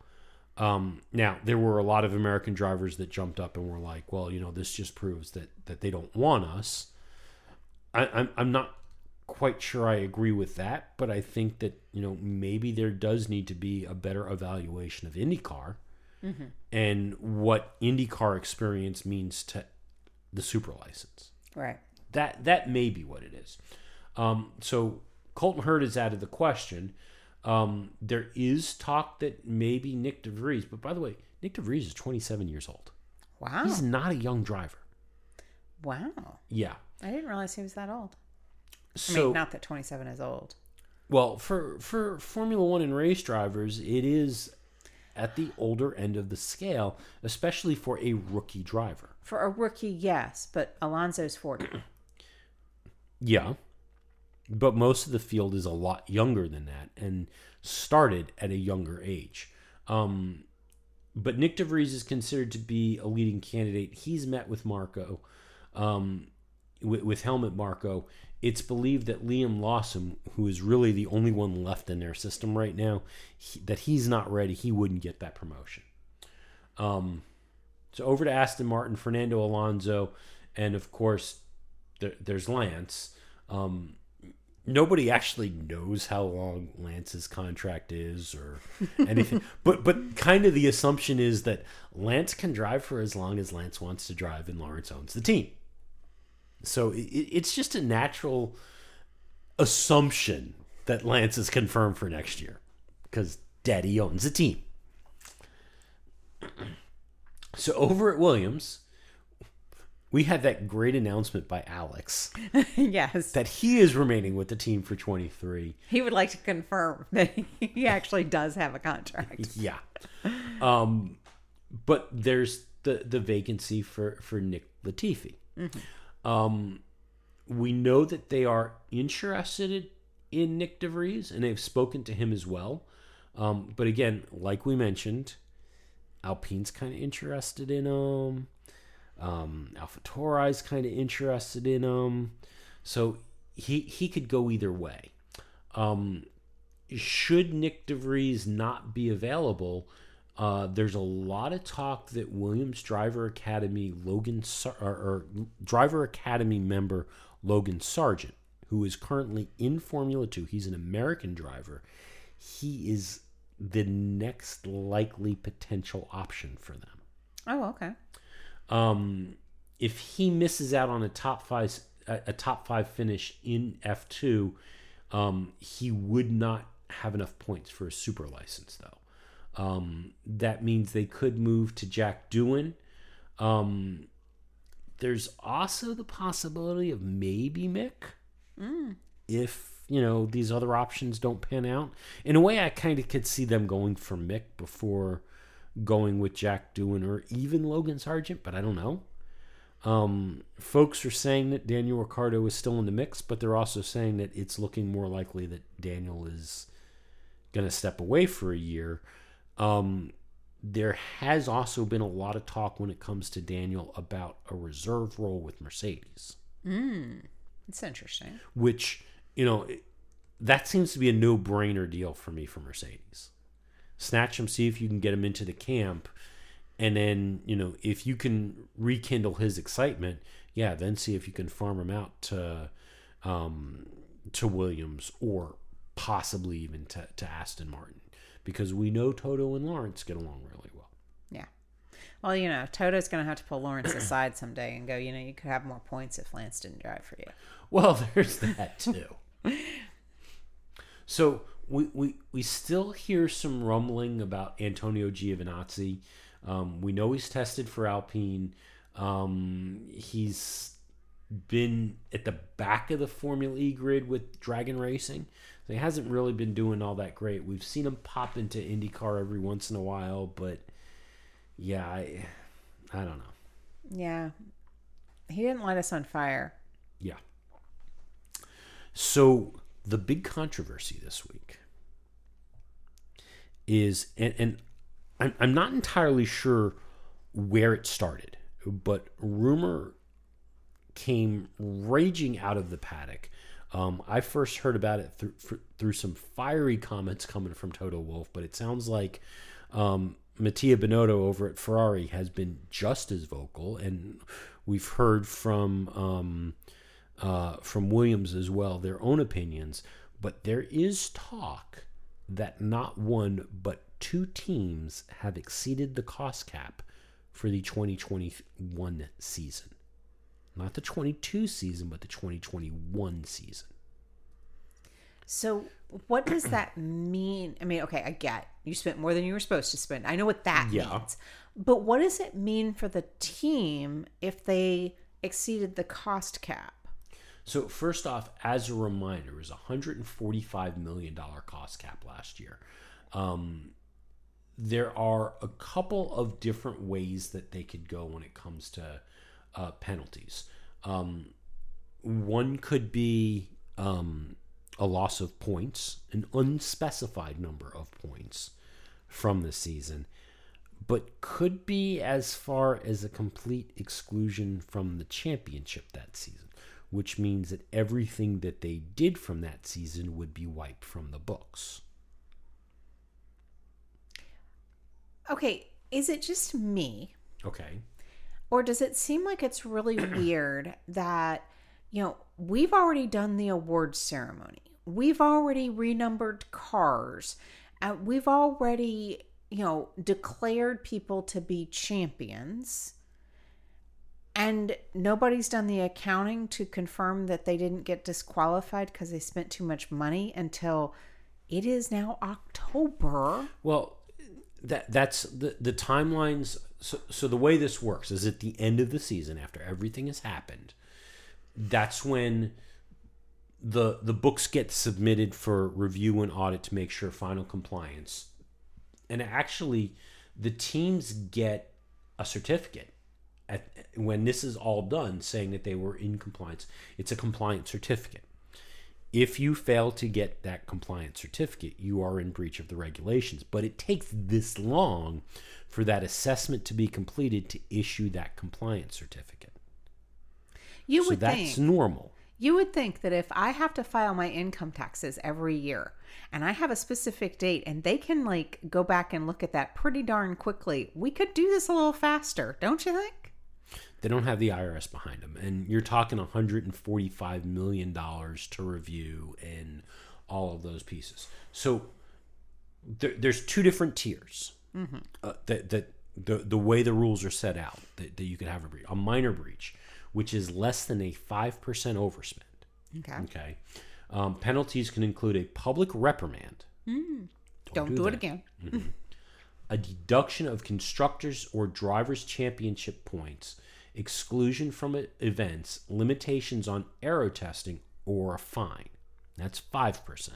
Um, now, there were a lot of American drivers that jumped up and were like, well, you know, this just proves that, that they don't want us. I, I'm, I'm not quite sure I agree with that, but I think that, you know, maybe there does need to be a better evaluation of IndyCar and what IndyCar experience means to the super license. Right. That that may be what it is. Um, so Colton Herta is out of the question. Um, there is talk that maybe Nyck de Vries, but by the way, Nyck de Vries is 27 years old. Wow. He's not a young driver. wow. Yeah. I didn't realize he was that old. I So mean, not that 27 is old. well, for for Formula One and race drivers, it is at the older end of the scale, especially for a rookie driver. For a rookie, yes, but Alonso's 40. Yeah. But most of the field is a lot younger than that and started at a younger age. Um, but Nyck de Vries is considered to be a leading candidate. He's met with Marko, um, with, with Helmut Marko. It's believed that Liam Lawson, who is really the only one left in their system right now, he, that he's not ready. He wouldn't get that promotion. Um, so over to Aston Martin, Fernando Alonso, and of course, there, there's Lance. Um, nobody actually knows how long Lance's contract is or anything, but but kind of the assumption is that Lance can drive for as long as Lance wants to drive, and Lawrence owns the team. So it, it's just a natural assumption that Lance is confirmed for next year because Daddy owns the team. So over at Williams, we had that great announcement by Alex yes. that he is remaining with the team for 23. He would like to confirm that he actually does have a contract. Yeah. Um, but there's the the vacancy for for Nick Latifi. Um, we know that they are interested in Nyck de Vries, and they've spoken to him as well. Um, but again, like we mentioned, Alpine's kind of interested in him. Um, AlphaTauri's kind of interested in him. So he he could go either way. Um, should Nyck de Vries not be available, uh, there's a lot of talk that Williams Driver Academy Logan Sar- or, or Driver Academy member Logan Sargent, who is currently in Formula Two, he's an American driver. He is the next likely potential option for them. Oh, okay. Um, if he misses out on a top five a, top five finish in F two, um, he would not have enough points for a super license though. Um, that means they could move to Jack Doohan. Um, there's also the possibility of maybe Mick if you know these other options don't pan out. In a way, I kind of could see them going for Mick before going with Jack Doohan or even Logan Sargent, but I don't know. Um, folks are saying that Daniel Ricciardo is still in the mix, but they're also saying that it's looking more likely that Daniel is going to step away for a year. Um, there has also been a lot of talk when it comes to Daniel about a reserve role with Mercedes, It's interesting. which, you know, that seems to be a no brainer deal for me for Mercedes. Snatch him, see if you can get him into the camp. And then, you know, if you can rekindle his excitement, yeah, then see if you can farm him out to um, to Williams or possibly even to, to Aston Martin. Because we know Toto and Lawrence get along really well. Yeah. Well, you know, Toto's going to have to pull Lawrence aside someday and go, you know, you could have more points if Lance didn't drive for you. Well, there's that too. so we, we we still hear some rumbling about Antonio Giovinazzi. Um, we know he's tested for Alpine. Um, he's been at the back of the Formula E grid with Dragon Racing. So he hasn't really been doing all that great. We've seen him pop into IndyCar every once in a while, but yeah, I, I don't know. Yeah. He didn't light us on fire. Yeah. So the big controversy this week is, and, and I'm, I'm not entirely sure where it started, but rumor came raging out of the paddock. Um, I first heard about it through fr- through some fiery comments coming from Toto Wolff, but it sounds like um, Mattia Binotto over at Ferrari has been just as vocal, and we've heard from um, uh, from Williams as well their own opinions. But there is talk that not one but two teams have exceeded the cost cap for the 2021 season. Not the 22 season, but the 2021 season. So, what does that mean? I mean, okay, I get you spent more than you were supposed to spend. I know what that Yeah. means. But what does it mean for the team if they exceeded the cost cap? So first off, as a reminder, it was a hundred and forty-five million dollar cost cap last year. Um, there are a couple of different ways that they could go when it comes to uh, penalties. Um, one could be um, a loss of points, an unspecified number of points from the season, but could be as far as a complete exclusion from the championship that season, which means that everything that they did from that season would be wiped from the books. Okay, is it just me Okay. or does it seem like it's really weird that you know, we've already done the award ceremony. We've already renumbered cars. Uh, we've already, you know, declared people to be champions. And nobody's done the accounting to confirm that they didn't get disqualified because they spent too much money until it is now October. Well, that that's the the timelines. So, so the way this works is at the end of the season, after everything has happened, that's when the the books get submitted for review and audit to make sure final compliance. And actually, the teams get a certificate at when this is all done, saying that they were in compliance. It's a compliance certificate. If you fail to get that compliance certificate, you are in breach of the regulations. But it takes this long for that assessment to be completed to issue that compliance certificate. You So would that's think normal. You would think that if I have to file my income taxes every year and I have a specific date and they can like go back and look at that pretty darn quickly, we could do this a little faster, don't you think? They don't have the IRS behind them. And you're talking $145 million to review and all of those pieces. So there, there's two different tiers uh, that, that the, the way the rules are set out that, that you could have a breach. A minor breach, which is less than a 5% overspend. Okay. Okay. Um, penalties can include a public reprimand. Don't, do, it again. a deduction of constructors or drivers championship points, exclusion from events, limitations on aero testing, or a fine. That's 5%.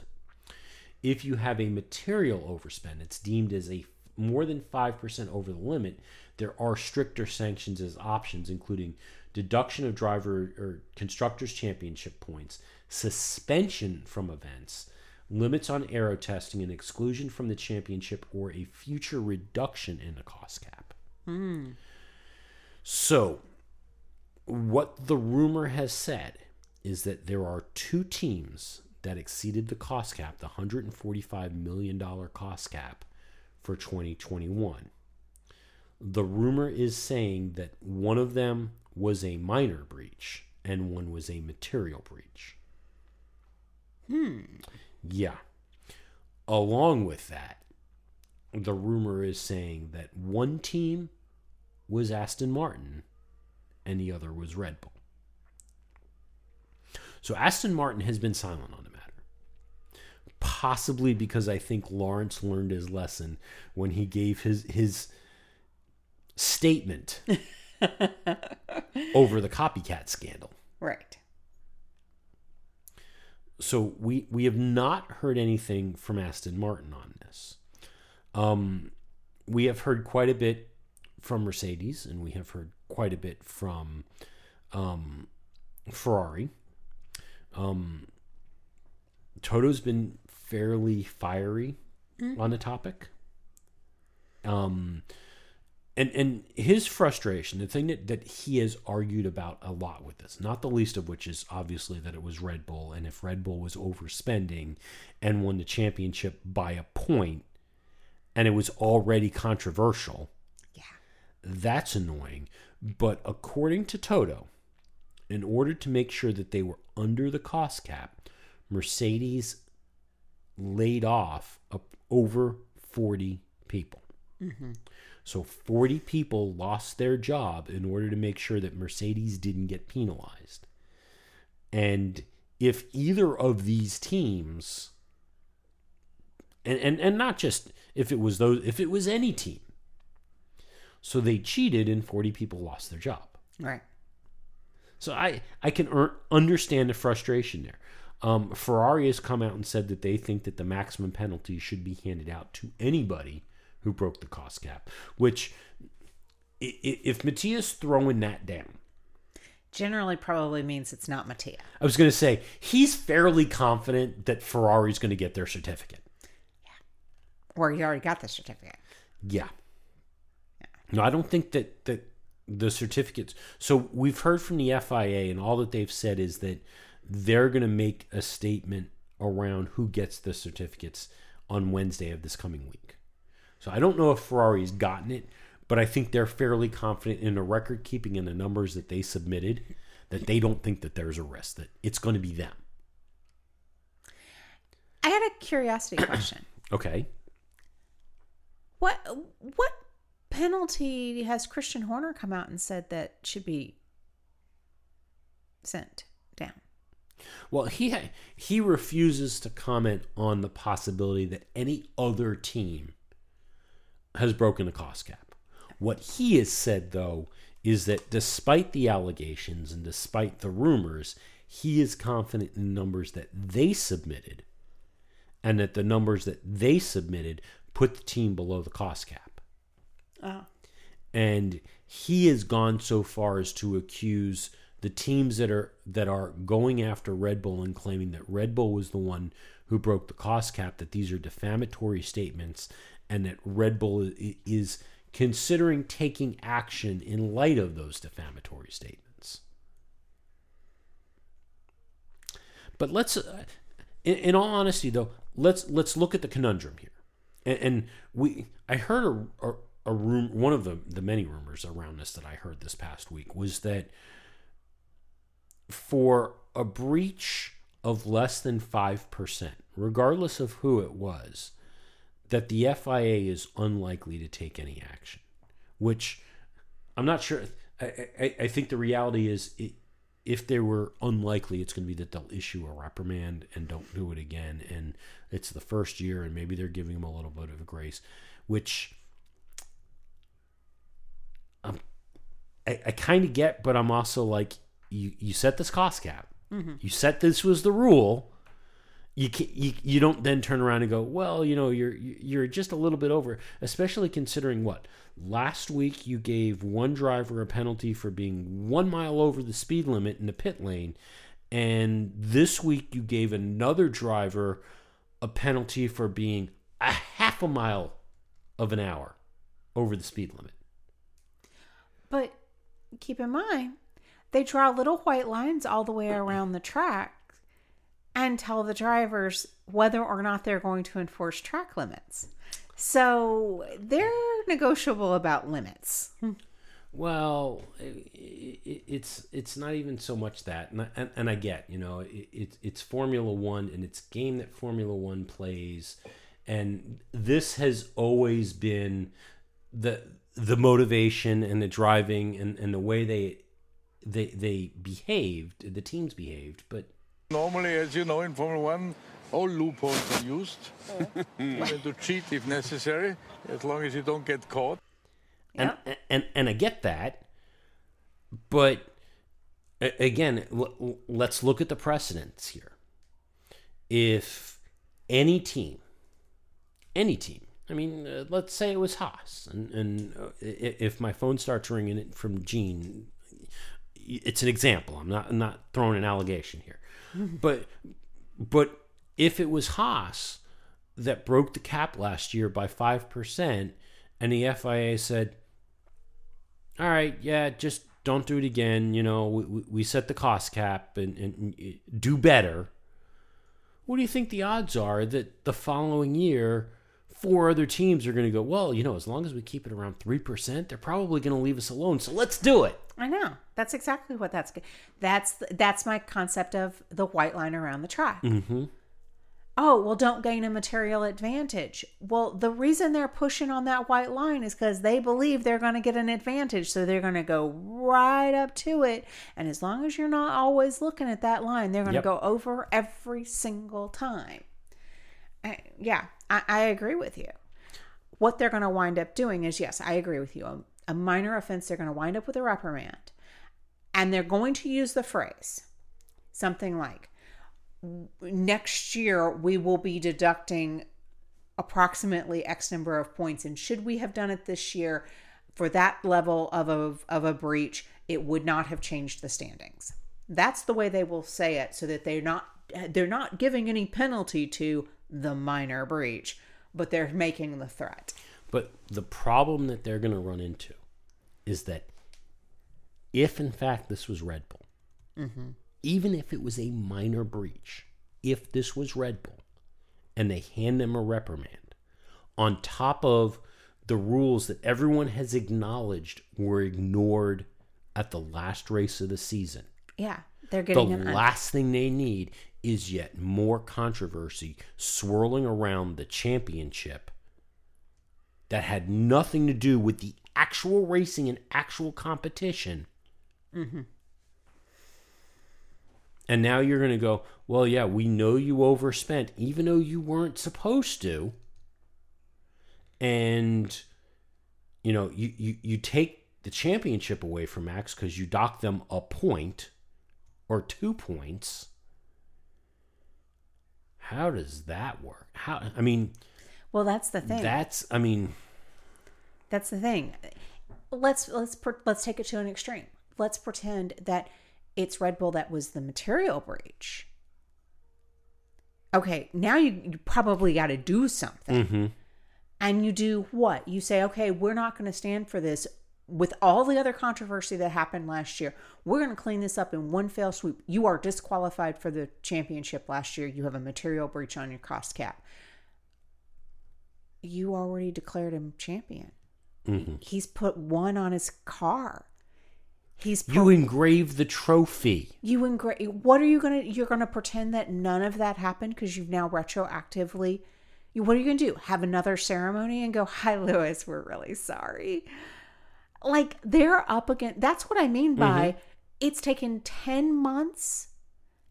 If you have a material overspend, it's deemed as a more than 5% over the limit, there are stricter sanctions as options, including deduction of driver or constructors championship points, suspension from events, limits on aero testing, and exclusion from the championship or a future reduction in the cost cap. So, what the rumor has said is that there are two teams that exceeded the cost cap, the $145 million cost cap for 2021. The rumor is saying that one of them was a minor breach and one was a material breach. Hmm. Yeah. Along with that, the rumor is saying that one team was Aston Martin and the other was Red Bull. So Aston Martin has been silent on the matter. Possibly because I think Lawrence learned his lesson when he gave his his statement over the copycat scandal. Right. So we we have not heard anything from Aston Martin on this. Um, we have heard quite a bit from Mercedes, and we have heard quite a bit from um, Ferrari. Um, Toto's been fairly fiery on the topic. Um, and and his frustration, the thing that, that he has argued about a lot with this, not the least of which is obviously that it was Red Bull, and if Red Bull was overspending and won the championship by a point, and it was already controversial, Yeah. that's annoying. But according to Toto, in order to make sure that they were under the cost cap, Mercedes laid off over 40 people. Mm-hmm. So 40 people lost their job in order to make sure that Mercedes didn't get penalized. And if either of these teams and, and, and not just if it was those if it was any team. So they cheated and 40 people lost their job. Right. So I I can er- understand the frustration there. Um, Ferrari has come out and said that they think that the maximum penalty should be handed out to anybody who broke the cost cap. Which, if Mattia's throwing that down, Generally, probably means it's not Mattia. I was going to say he's fairly confident that Ferrari's going to get their certificate. Yeah. Or he already got the certificate. Yeah. No, I don't think that that the certificates. So we've heard from the FIA, and all that they've said is that they're going to make a statement around who gets the certificates on Wednesday of this coming week. So I don't know if Ferrari's gotten it, but I think they're fairly confident in the record keeping and the numbers that they submitted that they don't think that there's a risk that it's going to be them. I had a curiosity question. Okay. What what penalty has Christian Horner come out and said that should be sent down? Well, he he refuses to comment on the possibility that any other team has broken the cost cap. What he has said though is that despite the allegations and despite the rumors, he is confident in the numbers that they submitted and that the numbers that they submitted put the team below the cost cap. Oh. And he has gone so far as to accuse the teams that are that are going after Red Bull and claiming that Red Bull was the one who broke the cost cap that these are defamatory statements and that Red Bull is considering taking action in light of those defamatory statements. But let's, uh, in, in all honesty, though, let's let's look at the conundrum here, and, and we I heard a, a a room one of the the many rumors around this that I heard this past week was that for a breach of less than five percent, regardless of who it was, that the FIA is unlikely to take any action. Which I'm not sure. I, I, I think the reality is, it, if they were unlikely, it's going to be that they'll issue a reprimand and don't do it again. And it's the first year, and maybe they're giving them a little bit of a grace, which um, I, I kind of get, but I'm also like, you, you set this cost cap. You set this was the rule, you, can, you you don't then turn around and go, well, you know, you're you're just a little bit over, especially considering what last week you gave one driver a penalty for being one mile over the speed limit in the pit lane, and this week you gave another driver a penalty for being a half a mile of an hour over the speed limit. But keep in mind, they draw little white lines all the way around the track and tell the drivers whether or not they're going to enforce track limits. So they're negotiable about limits. Well, it, it's it's not even so much that, and I, and, I get, you know, it, it's Formula One and it's game that Formula One plays, and this has always been the the motivation and the driving and, and the way they they they behaved, the teams behaved, but Normally, as you know, in Formula One, all loopholes are used, even to cheat if necessary, as long as you don't get caught. and and and I get that, but again, l- l- let's look at the precedents here. If any team, any team, I mean, uh, let's say it was Haas, and and uh, if my phone starts ringing from Gene, it's an example. I'm not I'm not throwing an allegation here, but but if it was Haas that broke the cap last year by five percent, and the FIA said, "All right, yeah, just don't do it again. You know, we, we- set the cost cap and, and, and eh, do better." What do you think the odds are that the following year? Four other teams are going to go, well, you know, as long as we keep it around 3%, they're probably going to leave us alone. So let's do it. I know. That's exactly what that's that's that's my concept of the white line around the track. Mm-hmm. Oh, well don't gain a material advantage. Well, the reason they're pushing on that white line is cuz they believe they're going to get an advantage, so they're going to go right up to it. And as long as you're not always looking at that line, they're going to Yep. go over every single time. I, yeah, I, I agree with you. What they're going to wind up doing is, yes, I agree with you. A, a minor offense, they're going to wind up with a reprimand. And they're going to use the phrase something like, next year we will be deducting approximately X number of points. And should we have done it this year for that level of a, of a breach, it would not have changed the standings. That's the way they will say it so that they're not they're not giving any penalty to the minor breach, but they're making the threat. But the problem that they're going to run into is that if, in fact, this was Red Bull, mm-hmm. even if it was a minor breach, if this was Red Bull and they hand them a reprimand on top of the rules that everyone has acknowledged were ignored at the last race of the season, Yeah, they're the getting un- last thing they need is yet more controversy swirling around the championship that had nothing to do with the actual racing and actual competition. Mm-hmm. And now you're going to go, well, yeah, we know you overspent, even though you weren't supposed to. And, you know, you, you, you take the championship away from Max because you dock them a point or two points. How does that work? How, I mean, Well, that's the thing. that's, I mean, That's the thing. Let's let's let's take it to an extreme. Let's pretend that it's Red Bull that was the material breach. Okay, now you, you probably got to do something. Mm-hmm. And you do what? You say, okay, we're not going to stand for this. With all the other controversy that happened last year, we're going to clean this up in one fell swoop. You are disqualified for the championship last year. You have a material breach on your cost cap. You already declared him champion. Mm-hmm. He's put one on his car. He's put, you engrave the trophy. you engra- What are you gonna? You're gonna pretend that none of that happened because you've now retroactively. You, what are you gonna do? Have another ceremony and go, "Hi, Lewis, we're really sorry." Like they're up against. That's what I mean by it's taken ten months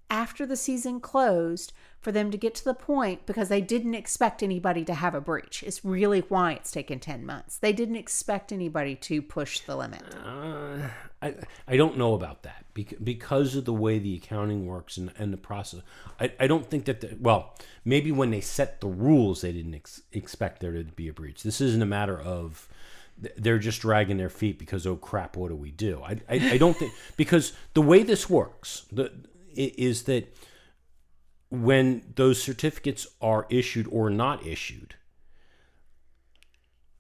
after the season closed for them to get to the point because they didn't expect anybody to have a breach. It's really why it's taken 10 months. They didn't expect anybody to push the limit. Uh, I I don't know about that bec- because of the way the accounting works and, and the process. I, I don't think that, the, well, maybe when they set the rules, they didn't ex- expect there to be a breach. This isn't a matter of they're just dragging their feet because, oh crap, what do we do? I, I, I don't think, because the way this works the, is that when those certificates are issued or not issued,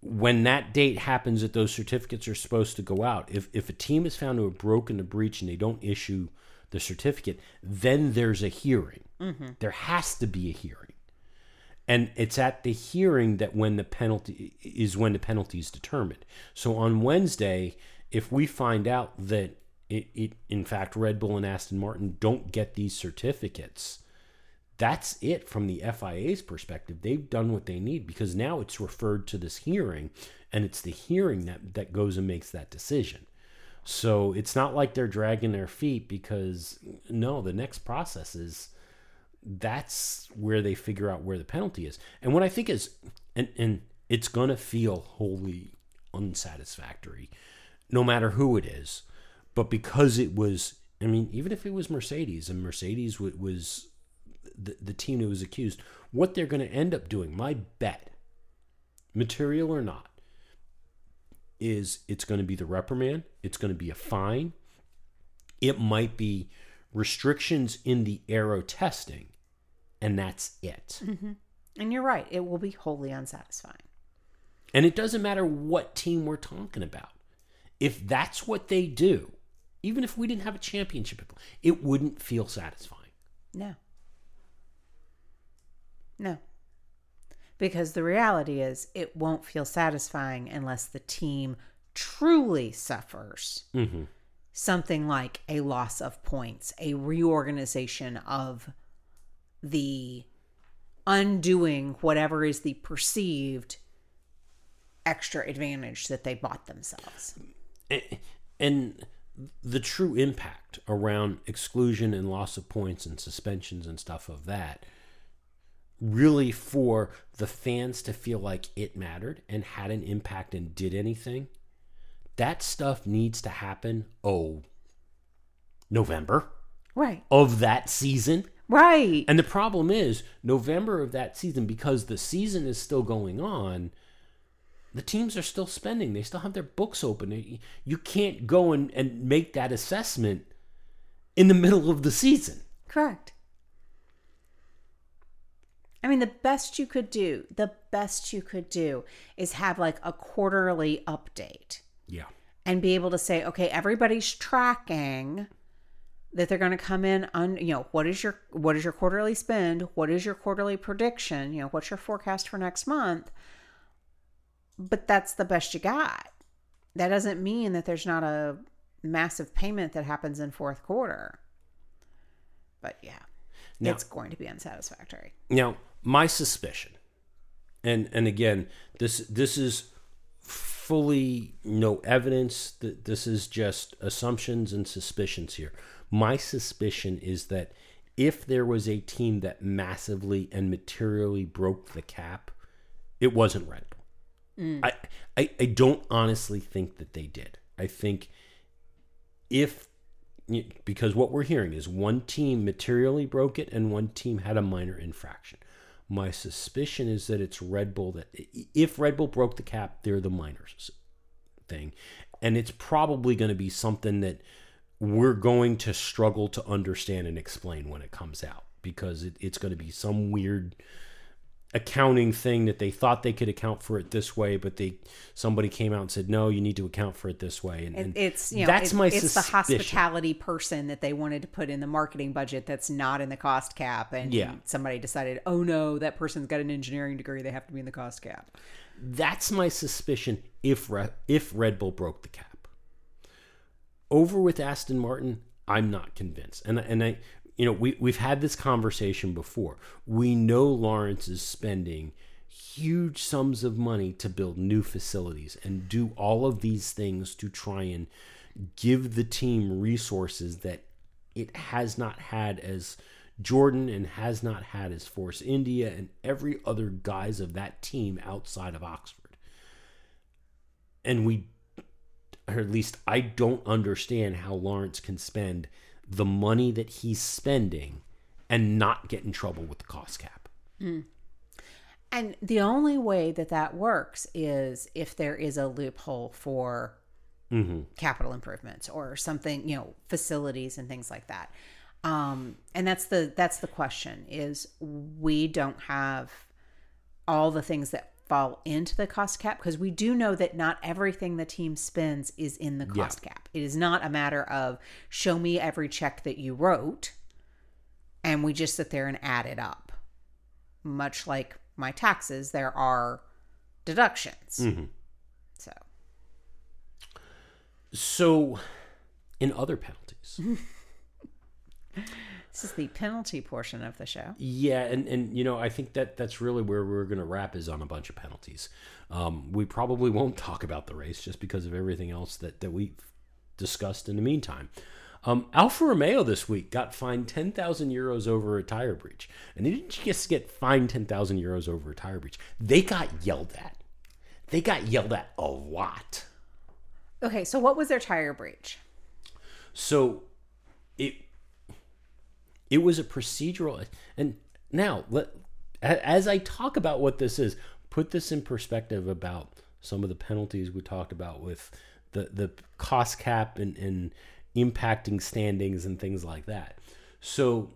when that date happens that those certificates are supposed to go out, if, if a team is found to have broken the breach and they don't issue the certificate, then there's a hearing. Mm-hmm. There has to be a hearing. And it's at the hearing that when the penalty is when the penalty is determined. So on Wednesday, if we find out that it, it in fact Red Bull and Aston Martin don't get these certificates, that's it from the FIA's perspective. They've done what they need because now it's referred to this hearing, and it's the hearing that, that goes and makes that decision. So it's not like they're dragging their feet because no, the next process is that's where they figure out where the penalty is. And what I think is, and, and it's going to feel wholly unsatisfactory, no matter who it is. But because it was, I mean, even if it was Mercedes and Mercedes wa- was the, the team that was accused, what they're going to end up doing, my bet, material or not, is it's going to be the reprimand, it's going to be a fine, it might be restrictions in the aero testing, and that's it. And you're right, it will be wholly unsatisfying. And it doesn't matter what team we're talking about. If that's what they do, even if we didn't have a championship, it wouldn't feel satisfying. No. No. Because the reality is, it won't feel satisfying unless the team truly suffers Mm-hmm. something like a loss of points, a reorganization of the undoing whatever is the perceived extra advantage that they bought themselves. and the true impact around exclusion and loss of points and suspensions and stuff of that really for the fans to feel like it mattered and had an impact and did anything that stuff needs to happen oh november Right. of that season Right. and the problem is november of that season because the season is still going on the teams are still spending. They still have their books open. You can't go and, and make that assessment in the middle of the season. Correct. I mean, the best you could do, the best you could do is have like a quarterly update Yeah. and be able to say, okay, everybody's tracking that they're going to come in on, you know, what is your what is your quarterly spend? What is your quarterly prediction? You know, what's your forecast for next month? But that's the best you got. That doesn't mean that there's not a massive payment that happens in fourth quarter. But yeah, Now- it's going to be unsatisfactory. Now, my suspicion, and and again, this this is fully no evidence. That this is just assumptions and suspicions here. My suspicion is that if there was a team that massively and materially broke the cap, it wasn't Red Bull. Mm. I, I I don't honestly think that they did. I think if because what we're hearing is one team materially broke it and one team had a minor infraction. My suspicion is that it's Red Bull that if Red Bull broke the cap, they're the minors thing. And it's probably going to be something that we're going to struggle to understand and explain when it comes out because it, it's going to be some weird accounting thing that they thought they could account for it this way, but they somebody came out and said no, you need to account for it this way. And, and it's you know that's my it's the hospitality person that they wanted to put in the marketing budget that's not in the cost cap and Yeah. somebody decided oh no that person's got an engineering degree they have to be in the cost cap That's my suspicion. If Re- if Red Bull broke the cap, over with Aston Martin, I'm not convinced. And and I, you know, we we've had this conversation before. We know Lawrence is spending huge sums of money to build new facilities and do all of these things to try and give the team resources that it has not had as Jordan and has not had as Force India and every other guise of that team outside of Oxford. And we or at least I don't understand how Lawrence can spend the money that he's spending and not get in trouble with the cost cap. And the only way that that works is if there is a loophole for capital improvements or something, you know, facilities and things like that. Um, and that's the that's the question is we don't have all the things that fall into the cost cap because we do know that not everything the team spends is in the cost cap. It is not a matter of show me every check that you wrote and we just sit there and add it up. Much like my taxes, there are deductions. Mm-hmm. So, So, in other penalties, this is the penalty portion of the show. yeah, and and you know I think that that's really where we're going to wrap is on a bunch of penalties. Um, we probably won't talk about the race just because of everything else that that we've discussed in the meantime. Um, Alfa Romeo this week got fined 10,000 euros over a tire breach. And they didn't just get fined 10,000 euros over a tire breach, they got yelled at. They got yelled at a lot. Okay, so what was their tire breach? So it it was a procedural and now let as I talk about what this is, put this in perspective about some of the penalties we talked about with the the cost cap and, and impacting standings and things like that. So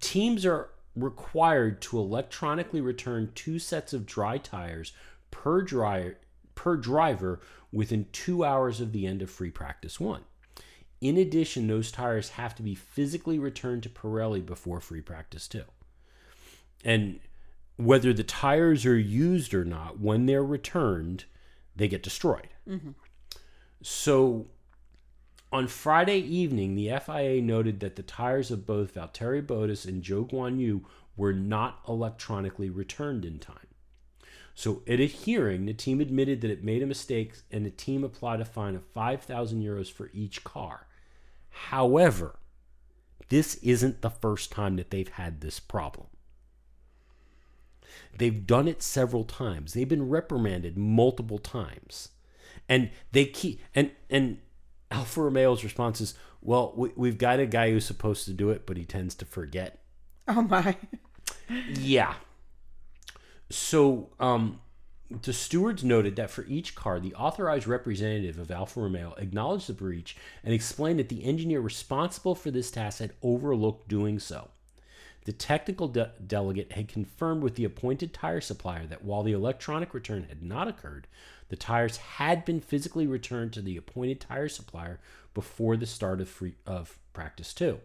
teams are required to electronically return two sets of dry tires per dry, per driver within two hours of the end of free practice one. In addition, those tires have to be physically returned to Pirelli before free practice two. And whether the tires are used or not, when they're returned, they get destroyed. Mm-hmm. So on Friday evening, the FIA noted that the tires of both Valtteri Bottas and Zhou Guanyu were not electronically returned in time. So, at a hearing, the team admitted that it made a mistake and the team applied a fine of 5,000 euros for each car. However, this isn't the first time that they've had this problem. They've done it several times. They've been reprimanded multiple times. And they keep and and Alfa Romeo's response is, "Well, we, we've got a guy who's supposed to do it, but he tends to forget." Oh my. Yeah. So, um, the stewards noted that for each car, the authorized representative of Alfa Romeo acknowledged the breach and explained that the engineer responsible for this task had overlooked doing so. The technical de- delegate had confirmed with the appointed tire supplier that while the electronic return had not occurred, the tires had been physically returned to the appointed tire supplier before the start of free of practice 2.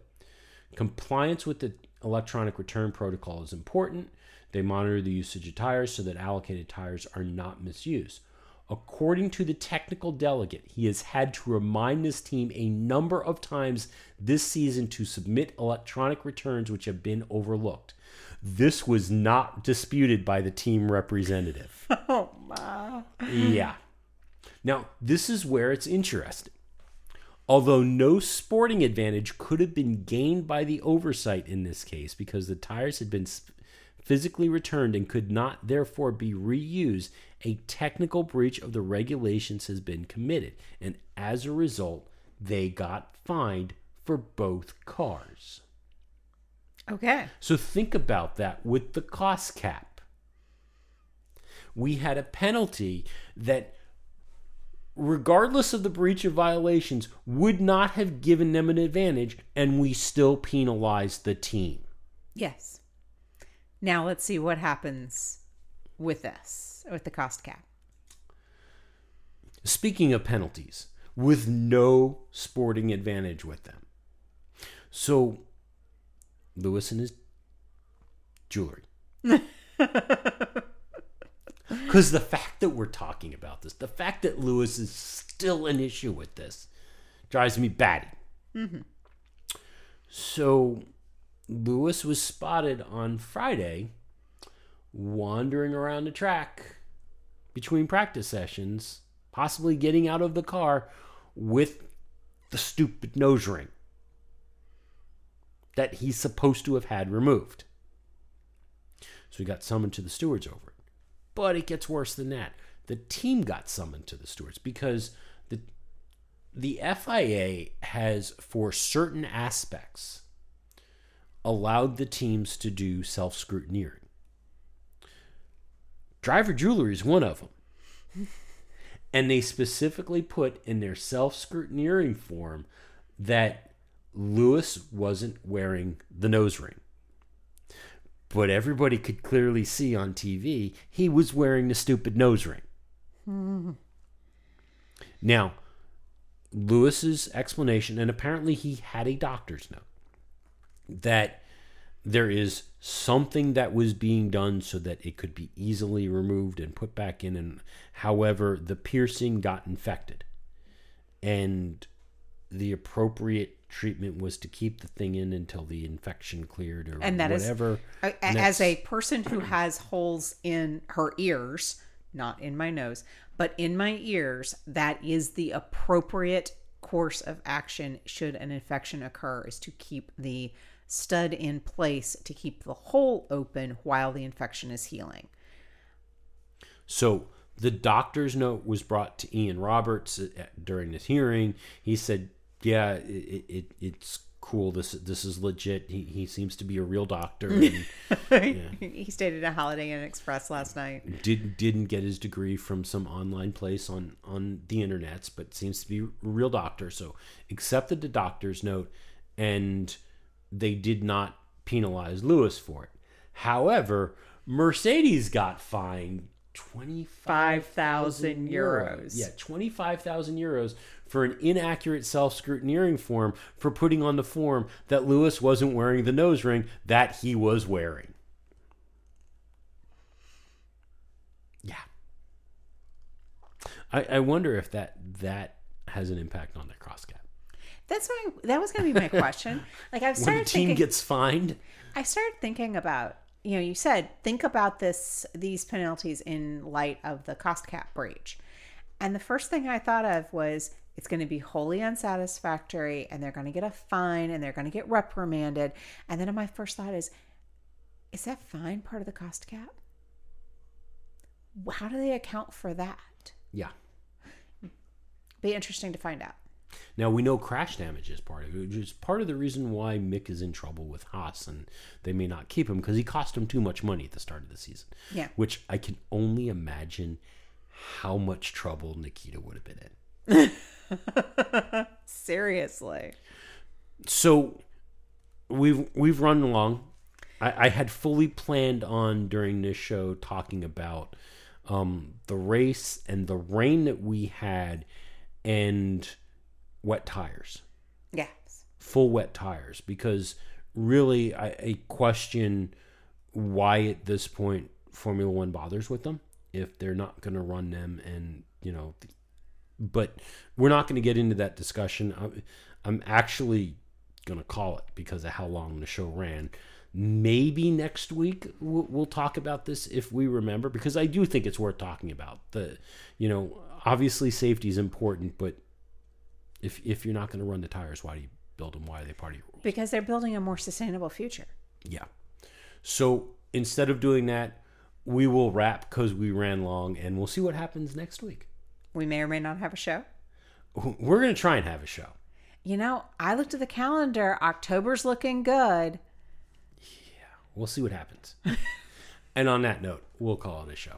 Compliance with the electronic return protocol is important. They monitor the usage of tires so that allocated tires are not misused. According to the technical delegate, he has had to remind this team a number of times this season to submit electronic returns which have been overlooked. This was not disputed by the team representative. Oh my. Yeah. Now, this is where it's interesting. Although no sporting advantage could have been gained by the oversight in this case because the tires had been sp- physically returned and could not therefore be reused, a technical breach of the regulations has been committed. And as a result, they got fined for both cars. Okay. So think about that with the cost cap. We had a penalty that, regardless of the breach of violations, would not have given them an advantage, and we still penalized the team. Yes. Now let's see what happens with this, with the cost cap. Speaking of penalties, with no sporting advantage with them. So, Lewis and his jewelry. Because the fact that we're talking about this, the fact that Lewis is still an issue with this, drives me batty. Mm-hmm. So, Lewis was spotted on Friday wandering around the track between practice sessions, possibly getting out of the car with the stupid nose ring that he's supposed to have had removed. So he got summoned to the stewards over it. But it gets worse than that. The team got summoned to the stewards because the the FIA has, for certain aspects, allowed the teams to do self scrutineering. Driver jewelry is one of them. and they specifically put in their self scrutineering form that Lewis wasn't wearing the nose ring. But everybody could clearly see on TV he was wearing the stupid nose ring. Hmm. Now, Lewis's explanation, and apparently he had a doctor's note, that there is something that was being done so that it could be easily removed and put back in and however the piercing got infected. And the appropriate treatment was to keep the thing in until the infection cleared or And that is- whatever. a- And as a person who has holes in her ears, not in my nose, but in my ears, that is the appropriate course of action should an infection occur is to keep the stud in place to keep the hole open while the infection is healing. So the doctor's note was brought to Ian Roberts uh, during this hearing. He said, "Yeah, it, it it's cool. This this is legit. He, he seems to be a real doctor and he stayed at a Holiday Inn Express last night. did didn't get his degree from some online place on on the internets, but seems to be a real doctor. So accepted the doctor's note, and they did not penalize Lewis for it. However, Mercedes got fined twenty five thousand 5,000 euros. Yeah, twenty five thousand euros for an inaccurate self scrutineering form for putting on the form that Lewis wasn't wearing the nose ring that he was wearing. Yeah. I, I wonder if that that has an impact on their cost cap. That's my that was going to be my question. Like I've When the started team thinking gets fined, I started thinking about, you know, you said think about this these penalties in light of the cost cap breach. And the first thing I thought of was it's going to be wholly unsatisfactory and they're going to get a fine and they're going to get reprimanded. And then my first thought is is that fine part of the cost cap? How do they account for that? yeah. Be interesting to find out. Now we know crash damage is part of it, which is part of the reason why Mick is in trouble with Haas, and they may not keep him because he cost him too much money at the start of the season. Yeah. Which I can only imagine how much trouble Nikita would have been in. Seriously. So we've we've run along. I, I had fully planned on during this show talking about um, the race and the rain that we had and wet tires. Yes. full wet tires because really I, I question why at this point Formula One bothers with them if they're not going to run them and you know but we're not going to get into that discussion I'm, I'm actually going to call it because of how long the show ran maybe next week we'll, we'll talk about this if we remember because I do think it's worth talking about the you know obviously safety is important but if if you're not going to run the tires why do you build them why are they part of your rules Because they're building a more sustainable future. yeah so instead of doing that we will wrap because we ran long and we'll see what happens next week We may or may not have a show. we're going to try and have a show You know, I looked at the calendar. October's looking good. Yeah, we'll see what happens and on that note we'll call it a show